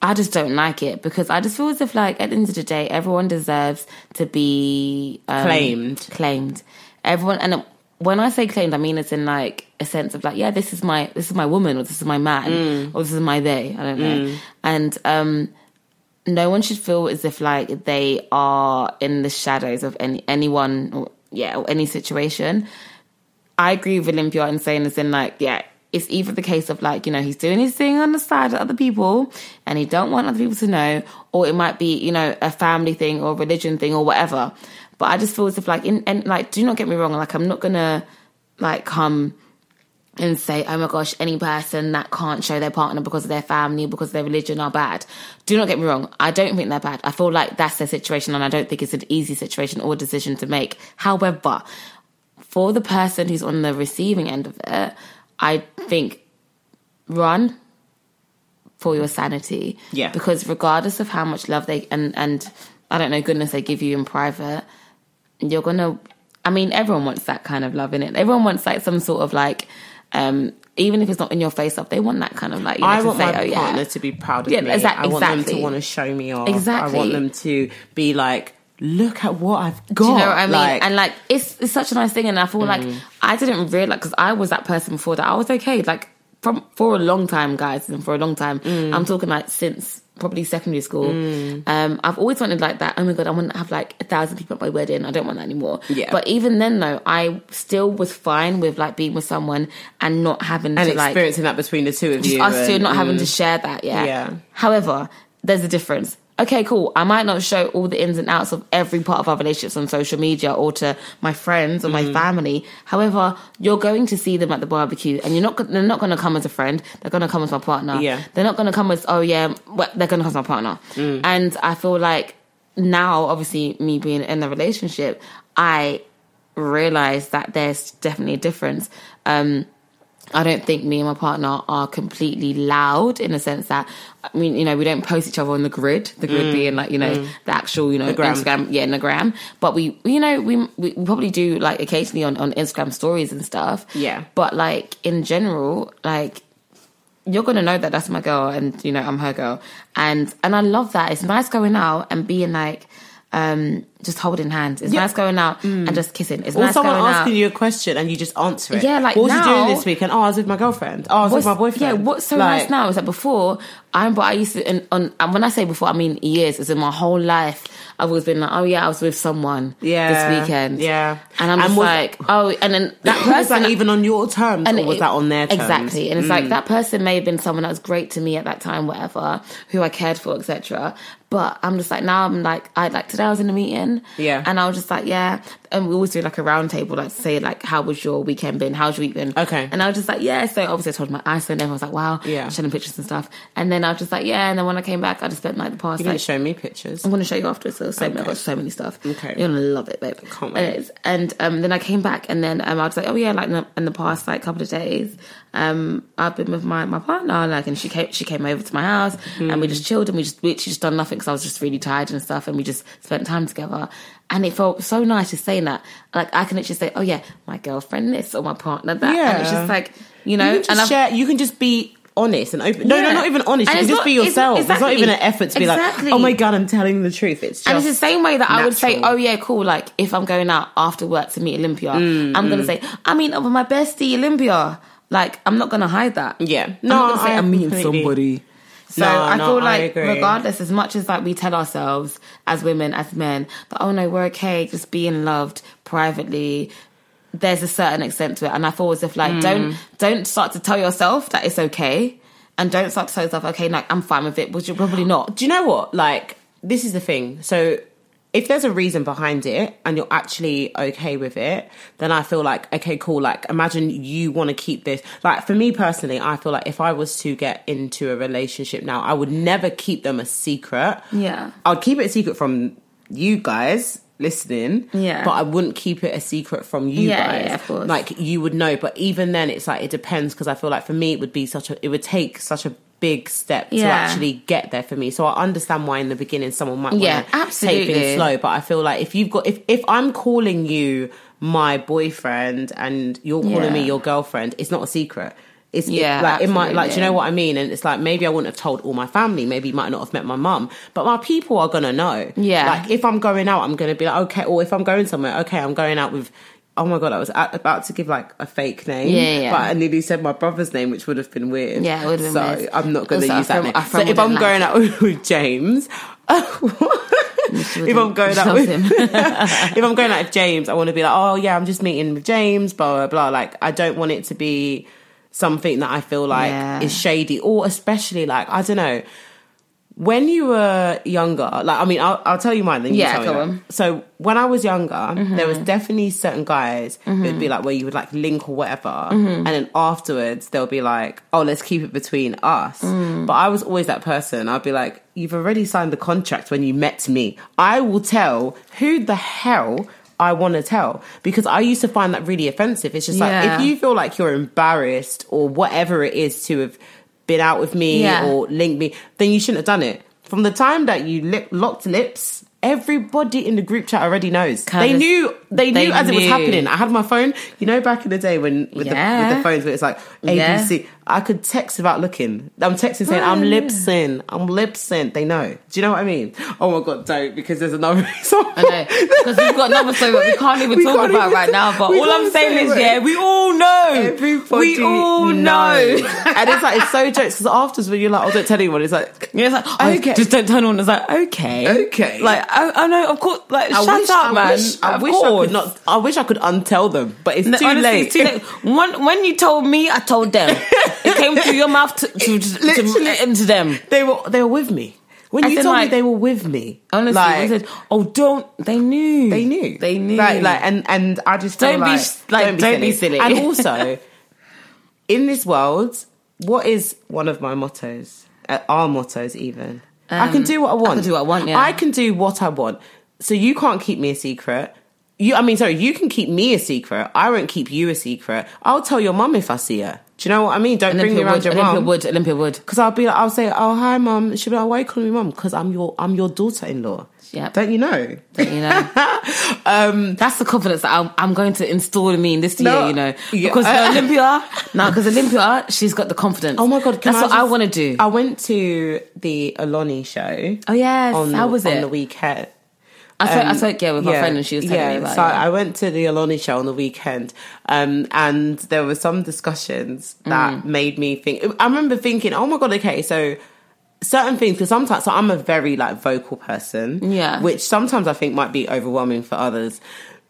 I just don't like it because I just feel as if, like, at the end of the day, everyone deserves to be um, Claimed. Claimed. Everyone, and when I say claimed, I mean it's in like a sense of like, yeah, this is my this is my woman, or this is my man, or this is my they. I don't know. And um, no one should feel as if like they are in the shadows of any anyone, or, yeah, or any situation. I agree with Olympia in saying this in like, yeah, it's either the case of like, you know, he's doing his thing on the side of other people and he don't want other people to know, or it might be, you know, a family thing or religion thing or whatever. But I just feel as if like in and like do not get me wrong, like I'm not gonna like come and say, oh my gosh, any person that can't show their partner because of their family, because of their religion are bad. Do not get me wrong. I don't think they're bad. I feel like that's their situation and I don't think it's an easy situation or decision to make. However, for the person who's on the receiving end of it, I think run for your sanity. Yeah. Because regardless of how much love they and and I don't know goodness they give you in private, you're gonna. I mean, everyone wants that kind of love in it. Everyone wants like some sort of like, um, even if it's not in your face up, they want that kind of like. You know, I want say, my oh, yeah. partner to be proud of Yeah, me. exact- I want them to want to show me off. Exactly. I want them to be like, look at what I've got. Do you know what I mean? Like, Mm. and like, it's it's such a nice thing, and I feel like I didn't realize because I was that person before that I was okay. Like from for a long time, guys, and for a long time, Mm. I'm talking like since probably secondary school. Um, I've always wanted like that. Oh my god, I want to have like a thousand people at my wedding. I don't want that anymore. Yeah. But even then, though, I still was fine with like being with someone and not having and to like experiencing that between the two of just you. us two and- not having mm. to share that, yeah. Yeah. However, there's a difference. Okay, cool. I might not show all the ins and outs of every part of our relationships on social media or to my friends or my Mm. family. However, you're going to see them at the barbecue, and you're not. They're not going to come as a friend. They're going to come as my partner. Yeah. They're not going to come as oh yeah. Well, they're going to come as my partner. Mm. And I feel like now, obviously, me being in a relationship, I realize that there's definitely a difference. Um, I don't think me and my partner are completely loud in the sense that I mean, you know, we don't post each other on the grid. The grid being like, you know, the actual, you know, Mm. gram. Instagram, yeah, in the gram. But we, you know, we we probably do like occasionally on on Instagram stories and stuff. Yeah. But like in general, like you're gonna know that that's my girl, and you know I'm her girl, and and I love that. It's nice going out and being like. Um, just holding hands. It's Yeah. nice going out and just kissing. It's Or nice someone asking out. you a question and you just answer it. Yeah, like what was you doing this weekend? Oh, I was with my girlfriend. Oh, I was with my boyfriend. Yeah, what's so Like, nice now is that before I'm, but I used to, and, on, and when I say before, I mean years, it's in my whole life. I've always been like, oh yeah, I was with someone Yeah. this weekend. Yeah. And I'm And just was- like, oh, and then that person. that even on your terms, or was it- that on their terms? Mm. Exactly. And it's like that person may have been someone that was great to me at that time, whatever, who I cared for, etc. But I'm just like now I'm like I like today I was in a meeting. Yeah. And I was just like, yeah. And we always do like a round table, like say like how was your weekend been? How's your week been? Okay. And I was just like, yeah. So obviously I told my Iceland, everyone was like, wow, Yeah. showing pictures and stuff. And then I was just like, yeah, and then when I came back I just spent like the past You like show me pictures. I'm gonna show you afterwards. So so I've got so many stuff. Okay. you're gonna love it, babe. Can't wait. Anyways, And um, then I came back, and then um, I was like, oh yeah, like in the, in the past like couple of days, um, I've been with my, my partner, like, and she came she came over to my house, and we just chilled, and we just we literally just done nothing because I was just really tired and stuff, and we just spent time together. And it felt so nice just saying that. Like I can actually say, "Oh yeah, my girlfriend this or my partner that," and it's just like you know, You can and share. You can just be honest and open. No, no, not even honest. And you can just not- be it's- yourself. It's not even an effort to be Exactly. like, oh my god, I'm telling the truth. It's just And it's the same way that I would say, oh yeah, cool. Like if I'm going out after work to meet Olympia, Mm, I'm gonna say, I mean, with my bestie Olympia. Like I'm not gonna hide that. Yeah. no, I'm No, not gonna say I I'm meeting somebody. So No, I no, feel like agree. regardless, as much as like we tell ourselves as women, as men, that oh no, we're okay, just being loved privately. There's a certain extent to it, and I feel as if like Mm. don't don't start to tell yourself that it's okay, and don't start to tell yourself okay, like I'm fine with it, which you're probably not. Do you know what? Like, this is the thing. So, if there's a reason behind it and you're actually okay with it, then I feel like, okay, cool. Like, imagine you want to keep this. Like, for me personally, I feel like if I was to get into a relationship now, I would never keep them a secret. Yeah. I'd keep it a secret from you guys listening. Yeah. But I wouldn't keep it a secret from you Yeah, guys. yeah, of course. Like, you would know. But even then, it's like, it depends because I feel like for me, it would be such a, it would take such a big step to Yeah. actually get there for me. So I understand why in the beginning someone might Yeah, want to take absolutely. things slow. But I feel like if you've got if if I'm calling you my boyfriend and you're calling Yeah. me your girlfriend, it's not a secret. It's it- Yeah, like it might like do you know what I mean? And it's like maybe I wouldn't have told all my family. Maybe you might not have met my mum, but my people are gonna know. Yeah. Like if I'm going out, I'm gonna be like okay. Or if I'm going somewhere, okay, I'm going out with. Oh my god! I was at, about to give like a fake name, Yeah, yeah. but I nearly said my brother's name, which would have been weird. Yeah, it would have been so weird. I'm not going to use that name. So if I'm wouldn't going like out with James, if I'm going out with him. if I'm going out with James, I want to be like, oh yeah, I'm just meeting with James, blah blah blah. Like I don't want it to be something that I feel like Yeah. is shady, or especially like I don't know. When you were younger, like I mean, I'll, I'll tell you mine. Then you Yeah, tell me go mine. on. Mm-hmm. So when I was younger, there was definitely certain guys who'd be like where you would like link or whatever, Mm-hmm. and then afterwards they'll be like, "Oh, let's keep it between us." Mm. But I was always that person. I'd be like, "You've already signed the contract when you met me. I will tell who the hell." I want to tell because I used to find that really offensive. It's just like if you feel like you're embarrassed or whatever it is to have been out with me Yeah. or linked me, then you shouldn't have done it. From the time that you lip, locked lips, everybody in the group chat already knows. They knew. They, they knew as it was happening. I had my phone. You know, back in the day when with, the, with the phones, where it's like Yeah. ABC. I could text without looking. I'm texting saying I'm lip sync. I'm lip sync. They know. Do you know what I mean? Oh my god, don't because there's another. I know because we've got another story that we can't even We talk can't about even- right now. But all I'm saying say is, it. yeah, we all know. Everybody we all know. and it's like it's so jokes because afterwards when you're like, oh, don't tell anyone. It's like Yeah, it's like, oh, Okay. just don't turn on. It's like, okay, Okay. Like, I, I know, of course. Like, I shut wish, up, I man. Wish, I Of wish I course. could not. I wish I could untell them, but it's No, too honestly, late. it's too late. When, when you told me, I told them. it came through your mouth to, to, to, into them. they were they were with me when As you told me they were with me. Honestly, like, they said, "Oh, don't." They knew. they knew, They knew. Like, like, and and I just Don't be like, s- like, don't be silly. And also, in this world, what is one of my mottos? Uh, our mottos, even. I can Um, do what I want. I can do what I want, yeah. I can do what I want. So you can't keep me a secret. You, I mean, sorry, you can keep me a secret. I won't keep you a secret. I'll tell your mum if I see her. Do you know what I mean? Don't bring me around would. your Olympia mum. would. Olympia would. Because I'll be like, I'll say, oh hi mom." She'll be like, why are you calling me mom?" Because I'm your I'm your daughter-in-law. Yeah. Don't you know? Don't You know. um, That's the confidence that I'm, I'm going to install in me in this year, you know. Yeah. Because Olympia, no, because Olympia, she's got the confidence. oh my god, that's I what I want to do. I went to the Aloni show. oh yes, on how was on it? the weekend. I spoke, I Um, spoke yeah with my friend and she was telling yeah, me about so it. I went to the Aloni show on the weekend, um, and there were some discussions that Mm. made me think. I remember thinking, "Oh my god, okay, so certain things because sometimes so I'm a very like vocal person, Yeah. which sometimes I think might be overwhelming for others.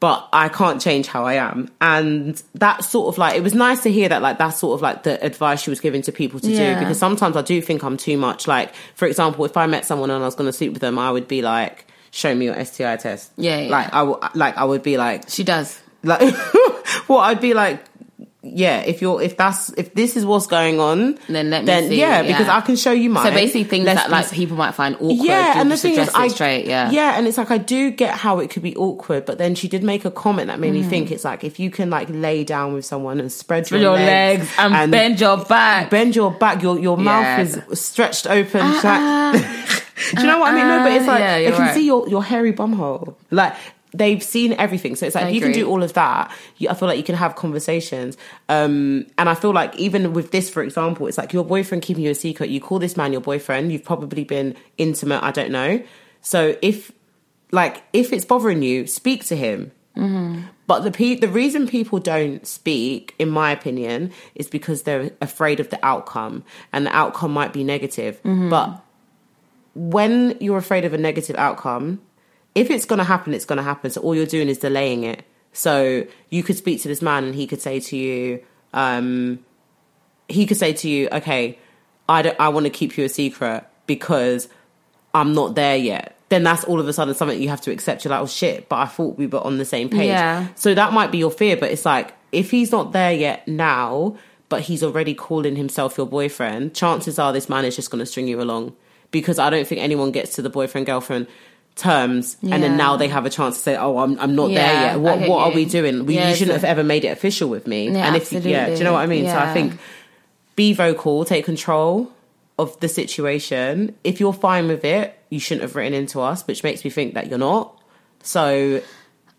But I can't change how I am, and that sort of like it was nice to hear that like that's sort of like the advice she was giving to people to Yeah. do because sometimes I do think I'm too much. Like for example, if I met someone and I was going to sleep with them, I would be like, "Show me your STI test." Yeah, yeah. like I w- like I would be like, She does. like well i'd be like yeah if you're if that's if this is what's going on Then let me see, yeah, yeah. because i can show you mine So basically, things Let's that like people might find awkward. yeah and the thing is i straight. Yeah, yeah and it's like i do get how it could be awkward but then she did make a comment that made me think it's like if you can like lay down with someone and spread your, Mm. your legs and, bend your back. bend your back your your mouth Yes. is stretched open like- do you know what I mean? No, but it's ah, like Yeah, they can right. see your, your hairy bumhole. Like they've seen everything. So it's like I if you can do all of that, you, I feel like you can have conversations. Um, and I feel like even with this, for example, it's like your boyfriend keeping you a secret. You call this man your boyfriend. You've probably been intimate. I don't know. So if like if it's bothering you, speak to him. Mm-hmm. But the pe- the reason people don't speak, in my opinion, is because they're afraid of the outcome, and the outcome might be negative. Mm-hmm. But when you're afraid of a negative outcome, if it's going to happen, it's going to happen. So all you're doing is delaying it. So you could speak to this man, and he could say to you, um, he could say to you, "Okay, I don't, I want to keep you a secret because I'm not there yet." Then that's all of a sudden something you have to accept. You're like, "Oh shit!" But I thought we were on the same page. Yeah. So that might be your fear, but it's like if he's not there yet now, but he's already calling himself your boyfriend, chances are this man is just going to string you along because I don't think anyone gets to the boyfriend girlfriend terms and then now they have a chance to say, "Oh, I'm I'm not there yet. What what are we doing? We, Yeah, you shouldn't have ever made it official with me." Yeah, and if yeah, do you know what I mean? So I think be vocal, take control of the situation. If you're fine with it, you shouldn't have written into us, which makes me think that you're not. So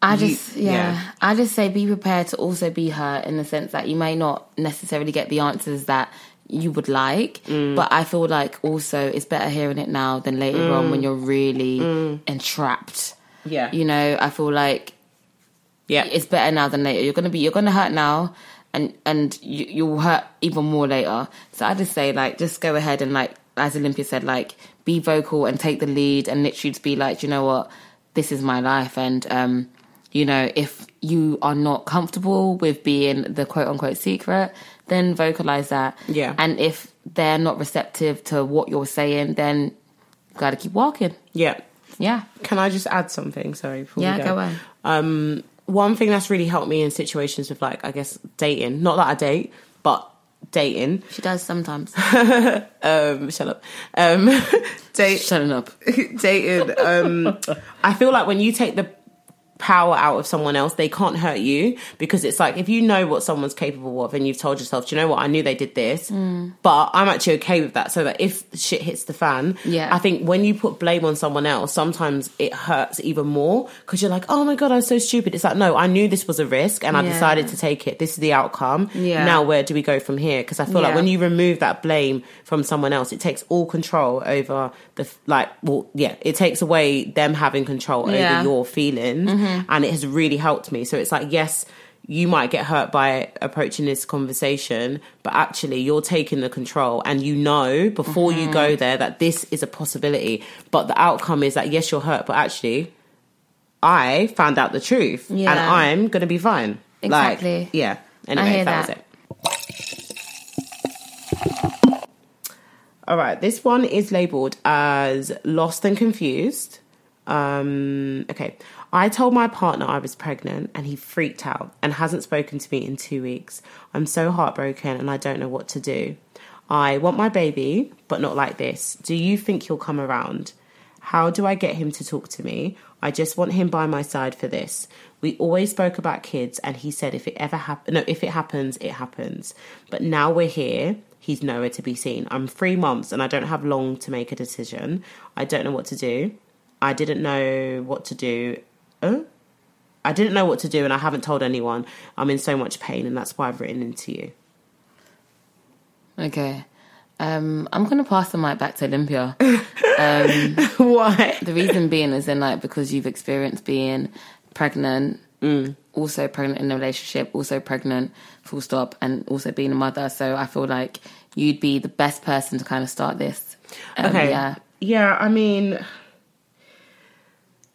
I You- just, yeah, yeah. I just say be prepared to also be hurt in the sense that you may not necessarily get the answers that you would like, Mm. but I feel like also it's better hearing it now than later on when you're really entrapped. Mm. yeah, You know, I feel like yeah, it's better now than later. You're gonna be, you're gonna hurt now, and and you, you'll hurt even more later. So I just say like, just go ahead and like, as Olympia said, like, be vocal and take the lead, and literally just be like, you know what, this is my life, and um, you know, if you are not comfortable with being the quote unquote secret, then vocalize that. Yeah. And if they're not receptive to what you're saying, then gotta keep walking. yeah. Yeah. Can I just add something? Sorry, before Yeah, we go. go on. Um, one thing that's really helped me in situations with like, I guess, dating. Not that I date, but dating. She does sometimes. Um, shut up. Um, date, Shutting up. dating. Um, I feel like when you take the power out of someone else, they can't hurt you because it's like if you know what someone's capable of and you've told yourself, "Do you know what, I knew they did this, but I'm actually okay with that. So that if shit hits the fan, Yeah. I think when you put blame on someone else, sometimes it hurts even more because you're like, oh my god, I'm so stupid. It's like, no, I knew this was a risk and I Yeah. decided to take it. This is the outcome. Yeah. Now where do we go from here? Because I feel like when you remove that blame from someone else, it takes all control over the like. Well, yeah, it takes away them having control Yeah. Mm-hmm. over your feelings, and it has really helped me. So it's like, yes. You might get hurt by approaching this conversation, but actually you're taking the control and you know before you Mm-hmm. go there that this is a possibility. But the outcome is that yes, you're hurt, but actually I found out the truth and I'm going to be fine. Exactly. Like, yeah. Anyway, that, that. was it. All right, this one is labeled as lost and confused. Um, okay. I told my partner I was pregnant and he freaked out and hasn't spoken to me in two weeks. I'm so heartbroken and I don't know what to do. I want my baby, but not like this. Do you think he'll come around? How do I get him to talk to me? I just want him by my side for this. We always spoke about kids and he said if it ever happen no, if it happens, it happens. But now we're here, he's nowhere to be seen. I'm three months and I don't have long to make a decision. I don't know what to do. I didn't know what to do. Oh? I didn't know what to do and I haven't told anyone. I'm in so much pain and that's why I've written into you. Okay. Um, I'm gonna pass the mic back to Olympia. Um, Why? the reason being is in like because you've experienced being pregnant, also pregnant in a relationship, also pregnant, full stop, and also being a mother. So I feel like you'd be the best person to kind of start this. Um, Okay. Yeah. Yeah, I mean,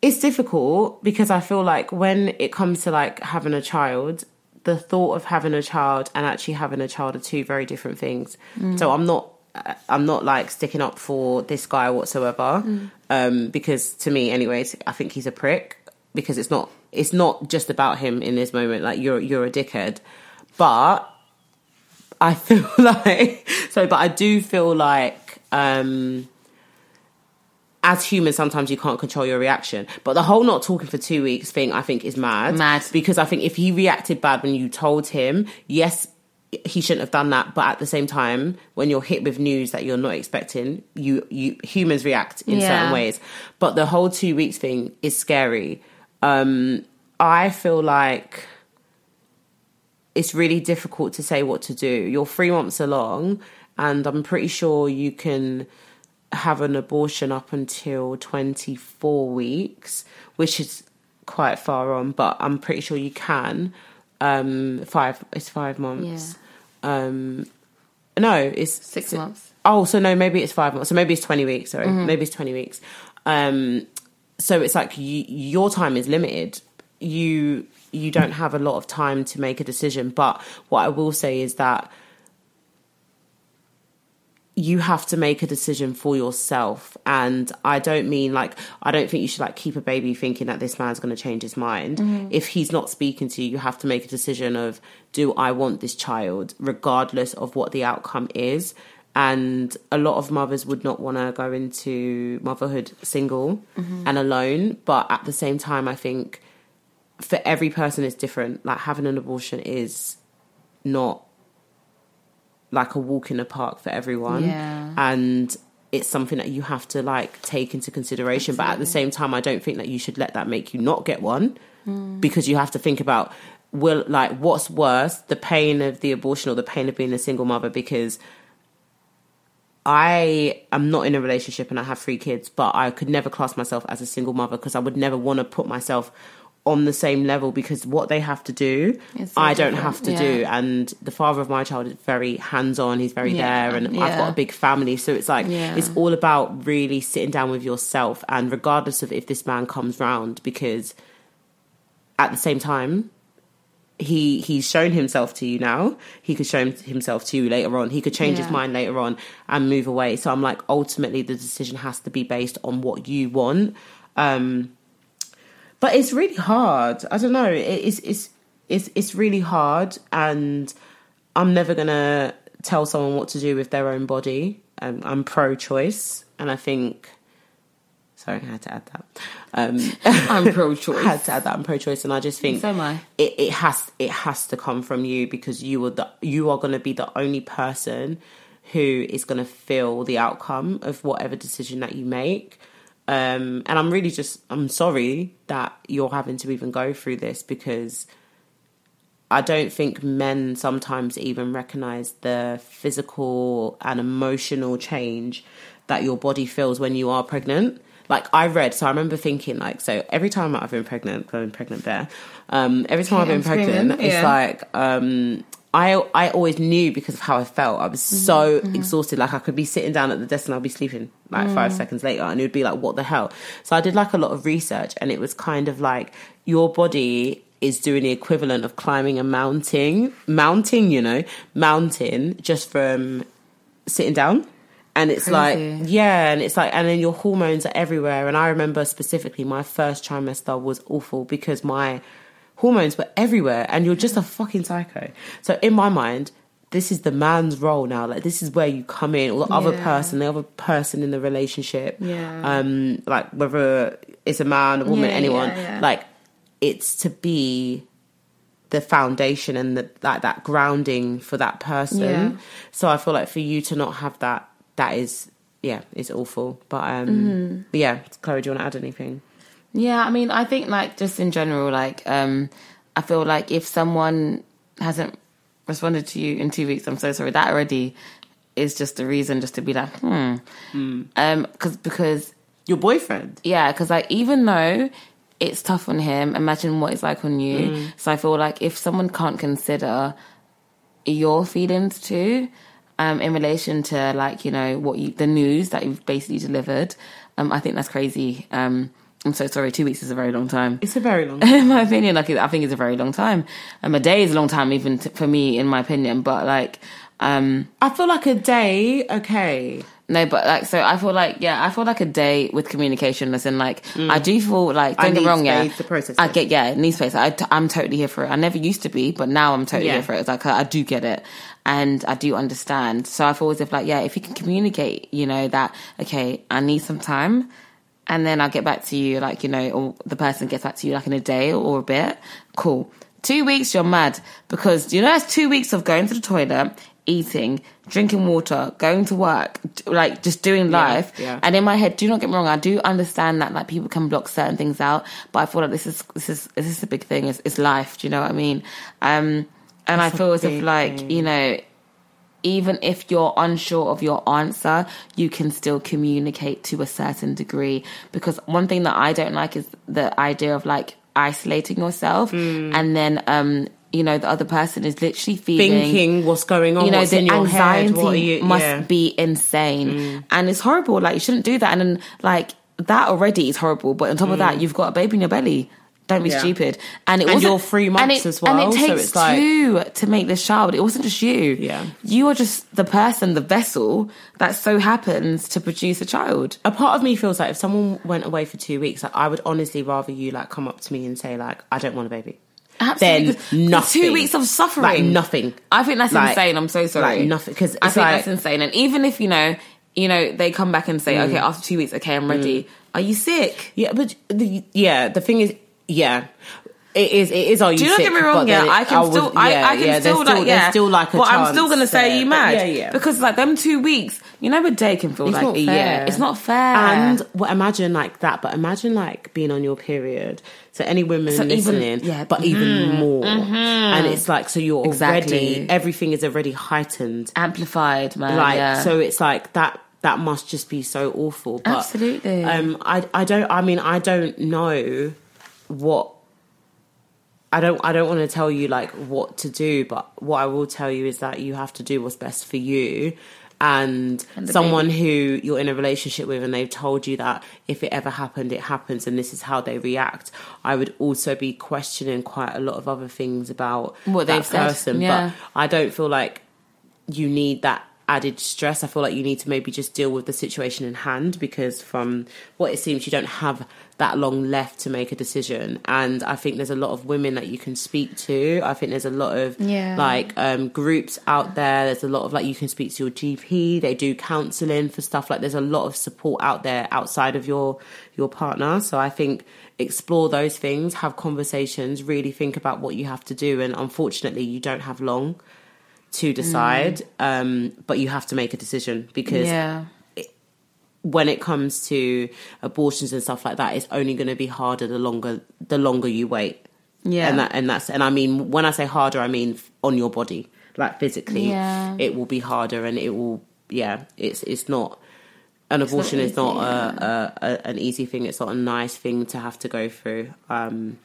it's difficult because I feel like when it comes to like having a child, the thought of having a child and actually having a child are two very different things. So I'm not. I'm not like sticking up for this guy whatsoever, um, because to me, anyways, I think he's a prick. Because it's not, it's not just about him in this moment. Like you're, you're a dickhead, but I feel like so, but I do feel like um as humans, sometimes you can't control your reaction. But the whole not talking for two weeks thing, I think, is mad. Mad. Because I think if he reacted bad when you told him, yes, he shouldn't have done that. But at the same time, when you're hit with news that you're not expecting, you you humans react in Yeah. certain ways. But the whole two weeks thing is scary. Um, I feel like it's really difficult to say what to do. You're three months along, and I'm pretty sure you can have an abortion up until 24 weeks, which is quite far on, but I'm pretty sure you can. Um, five, it's five months. Um, no, it's Six months. Oh, so no, maybe it's five months. So maybe it's 20 weeks. Sorry. Maybe it's 20 weeks. Um, so it's like you, your time is limited. You you don't have a lot of time to make a decision. But what I will say is that you have to make a decision for yourself. And i don't mean like i don't think you should like keep a baby thinking that this man's going to change his mind. Mm-hmm. If he's not speaking to you you have to make a decision of do i want this child regardless of what the outcome is? And a lot of mothers would not want to go into motherhood single mm-hmm. and alone. But at the same time i think for every person it's different. Like having an abortion is not like a walk in the park for everyone. Yeah. and it's something that you have to like take into consideration. But at the same time i don't think that you should let that make you not get one mm. because you have to think about will like what's worse the pain of the abortion or the pain of being a single mother? Because I am not in a relationship and I have three kids, but I could never class myself as a single mother because I would never want to put myself on the same level because what they have to do, so I don't different, have to yeah. do. And the father of my child is very hands on, he's very Yeah, there, and I've got a big family. So it's like, Yeah. it's all about really sitting down with yourself and regardless of if this man comes round, because at the same time, he he's shown himself to you now. He could show himself to you later on. He could change his mind later on and move away. So I'm like, ultimately, the decision has to be based on what you want. Um, but it's really hard. I don't know. It's it's it's it's really hard, and I'm never gonna tell someone what to do with their own body. Um, I'm pro-choice, and I think. Sorry, I had to add that. Um, I'm pro-choice. had to add that I'm pro-choice, and I just think So am I. it, it has it has to come from you because you are the you are going to be the only person who is going to feel the outcome of whatever decision that you make. Um, and I'm really just I'm sorry that you're having to even go through this because I don't think men sometimes even recognize the physical and emotional change that your body feels when you are pregnant. Like I read, so I remember thinking, like, so every time I've been pregnant, I've been pregnant there, um, every time I've been pregnant, it's yeah. like, um, I I always knew because of how I felt. I was Mm-hmm, so exhausted. Like I could be sitting down at the desk and I'll be sleeping like five Mm. seconds later, and it would be like, what the hell? So I did like a lot of research, and it was kind of like your body is doing the equivalent of climbing a mountain, mounting, you know, mountain just from sitting down. And it's like, yeah, and it's like, and then your hormones are everywhere. And I remember specifically my first trimester was awful because my hormones were everywhere, and you're just a fucking psycho. So in my mind, this is the man's role now. Like this is where you come in, or the other person, the other person in the relationship. Yeah. Um, like whether it's a man, a woman, Yeah, anyone. yeah, yeah. Like it's to be the foundation and the, like that grounding for that person. Yeah. So I feel like for you to not have that, that is yeah, it's awful. But um, Mm-hmm. but yeah, Chloe, do you want to add anything? Yeah, I mean, I think like just in general, like um, I feel like if someone hasn't responded to you in two weeks, I'm so sorry. That already is just a reason just to be like, hmm, um, because because Your boyfriend. yeah, because like even though it's tough on him, imagine what it's like on you. Mm. So I feel like if someone can't consider your feelings too, um, in relation to like you know what you the news that you've basically delivered. Um, I think that's crazy. Um, I'm so sorry. Two weeks is a very long time. It's a very long. in my opinion, like I think it's a very long time. Um, a day is a long time, even t- for me, in my opinion. But like, um, I feel like a day. Okay. no, but like, so I feel like, yeah, I feel like a day with communication. Listen, like, I do feel like, don't Mm. I get me need wrong, yeah, to process I get, yeah, it needs space. I, I'm totally here for it. I never used to be, but now I'm totally Yeah. here for it. It's like I do get it, and I do understand. So I feel as if, like, yeah, if you can communicate, you know, that okay, I need some time. And then I'll get back to you, like, you know, or the person gets back to you, like, in a day or a bit. Cool. Two weeks, you're mad. Because, you know, that's two weeks of going to the toilet, eating, drinking water, going to work, like, just doing life. yeah. And in my head, do not get me wrong, I do understand that, like, people can block certain things out. But I feel like this is, this is, this is a big thing. It's, it's life. Do you know what I mean? Um, and I It's a feel as if, like, thing. you know, even if you're unsure of your answer, you can still communicate to a certain degree. Because one thing that I don't like is the idea of like isolating yourself Hmm. and then, um, you know, the other person is literally feeling Thinking what's going on. you know, what's the in your anxiety head. What are you, must yeah. Mm. be insane. And it's horrible. Like, you shouldn't do that. And then, like, that already is horrible. But on top of that, you've got a baby in your belly. Don't be Mm. Yeah. stupid. And it was your three months it- as well, And it so takes it's like- two to make this child. It wasn't just you. Yeah. You are just the person, the vessel that so happens to produce a child. a part of me feels like if someone went away for two weeks, like I would honestly rather you like come up to me and say like I don't want a baby. Absolutely. Then nothing. Two weeks of suffering. Like nothing. I think that's Like- insane. I'm so sorry. like nothing, 'cause I think like- that's insane. And even if you know, you know, they come back and say, Mm. okay, after two weeks, okay, I'm ready. Are you sick? Yeah, but the, yeah, the thing is, yeah, it is. It is. Are you Do you not sick? get me wrong? Yeah, I can would- still, I, yeah, I can yeah, still, there's like, yeah. still like a but I'm still gonna say, there. you mad? Yeah, yeah. Because like them two weeks, you know, a day can feel It's like a year. It's not fair. And well, imagine like that, but imagine like being on your period. So any women So even- listening, yeah, but even more. And it's like so you're Exactly. already everything is already heightened. amplified, man. Like yeah. so, it's like that. That must just be so awful. But, Absolutely. Um, I I don't. I mean, I don't know what. I don't. I don't want to tell you like what to do, but what I will tell you is that you have to do what's best for you. And, And someone who you're in a relationship with, and they've told you that if it ever happened, it happens, and this is how they react. I would also be questioning quite a lot of other things about What that they've said, person. yeah. But I don't feel like you need that added stress. I feel like you need to maybe just deal with the situation in hand because from what it seems you don't have that long left to make a decision and I think there's a lot of women that you can speak to. I think there's a lot of Yeah. like um groups out there. There's a lot of like you can speak to your GP. They do counseling for stuff like there's a lot of support out there outside of your your partner. So I think explore those things, have conversations, really think about what you have to do and unfortunately you don't have long to decide um but you have to make a decision because yeah. when it comes to abortions and stuff like that it's only going to be harder the longer the longer you wait Yeah. and that and that's and i mean when i say harder i mean on your body like physically Yeah. it will be harder and it will yeah it's it's not an abortion is easy, not a, a, a an easy thing it's not a nice thing to have to go through um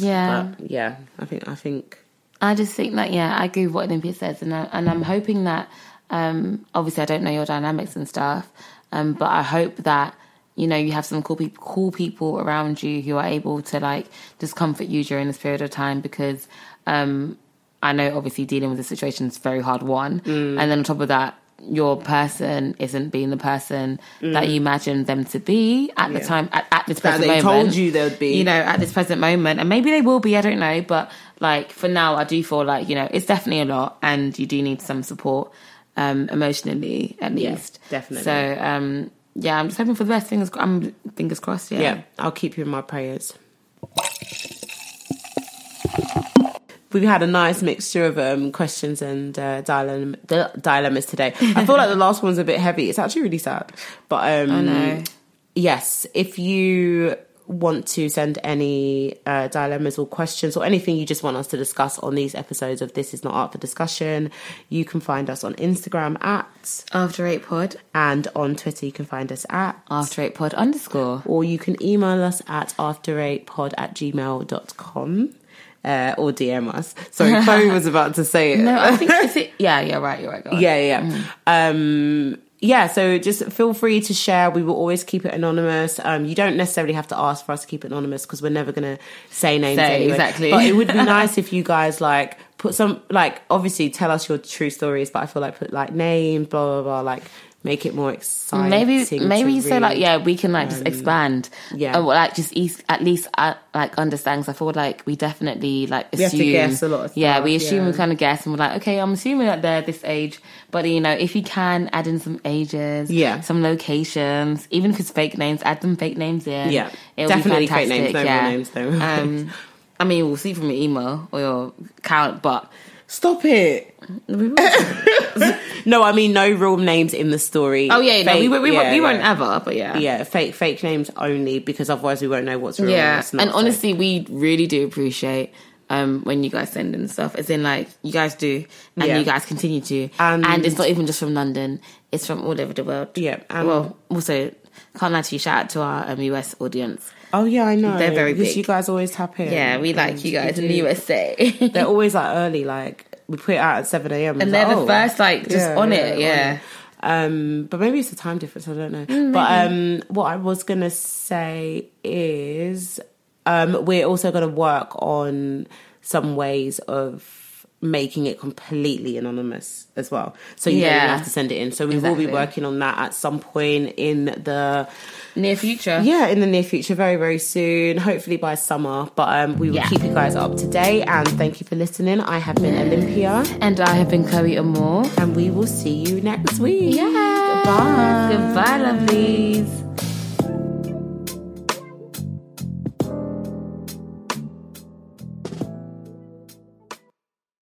Yeah. but yeah i think i think I just think that yeah, I agree with what Olympia says, and I, and I'm hoping that um, obviously I don't know your dynamics and stuff, um, but I hope that you know you have some cool people, cool people around you who are able to like just comfort you during this period of time because um, I know obviously dealing with the situation is very hard one, Mm. and then on top of that. Your person isn't being the person that you imagined them to be at the Mm. Yeah. time at, at this That present they moment. told you they would be. You know, at this present moment, and maybe they will be. I don't know, but like for now, I do feel like you know it's definitely a lot, and you do need some support um, emotionally at Yeah, least. definitely. So um, yeah, I'm just hoping for the best. Fingers, I'm fingers crossed. Yeah. yeah, I'll keep you in my prayers. We've had a nice mixture of um, questions and uh, dilemma, di- dilemmas today. I feel like the last one's a bit heavy. It's actually really sad, but um, I know. yes, if you want to send any uh, dilemmas or questions or anything you just want us to discuss on these episodes of This Is Not Up for Discussion, you can find us on Instagram at After eight pod, and on Twitter you can find us at after eight pod underscore. or you can email us at after8pod at gmail.com. uh, or DM us. Sorry, Chloe was about to say it. No, I think it. Yeah, yeah, right. You're right. Yeah, yeah. Um, yeah, so just feel free to share. We will always keep it anonymous. Um, you don't necessarily have to ask for us to keep it anonymous because we're never going to say names Say, anyway. exactly. But it would be nice if you guys like put some like obviously tell us your true stories, but I feel like put like names, blah blah blah, like make it more exciting. Maybe maybe so like yeah we can like just expand yeah. or like just at least uh, like understand 'cause I feel like we definitely like assume We have to guess a lot of yeah we assume yeah. we kind of guess and we're like okay I'm assuming that they're this age but you know if you can add in some ages Yeah. some locations even if it's fake names add some fake names in Yeah, It'll definitely be fake names, no yeah. names, though. um I mean we'll see from your email or your account but Stop it. no, I mean no real names in the story. oh yeah, no, we, we, we, yeah, won't, we won't yeah. ever but yeah Yeah, fake fake names only because otherwise we won't know what's real. Yeah, and what's not, and so- honestly, we really do appreciate um, when you guys send in stuff. As in, like you guys do, and Yeah. you guys continue to, And- and, it's not even just from London; it's from all over the world. Yeah, and- well, also can't lie to you. Shout out to our um, US audience. Oh yeah, I know They're very because big. you guys always tap in. Yeah, we like you guys in the USA, They're always like early, like we put it out at seven a.m. and they're like, the oh. first, like just Yeah, on yeah, it. Yeah. it. Um, but maybe it's a time difference. I don't know. Mm, but um, what I was gonna say is, um, we're also gonna work on some ways of making it completely anonymous as well. So you don't even have to send it in. So we will be working on that at some point in the Near future. yeah in the near future, very very soon. Hopefully by summer. But um, we will Yeah. keep you guys up to date. And thank you for listening. I have been Olympia, And I have been Chloe Amore. and we will see you next week. Yeah. Bye. Goodbye, lovelies.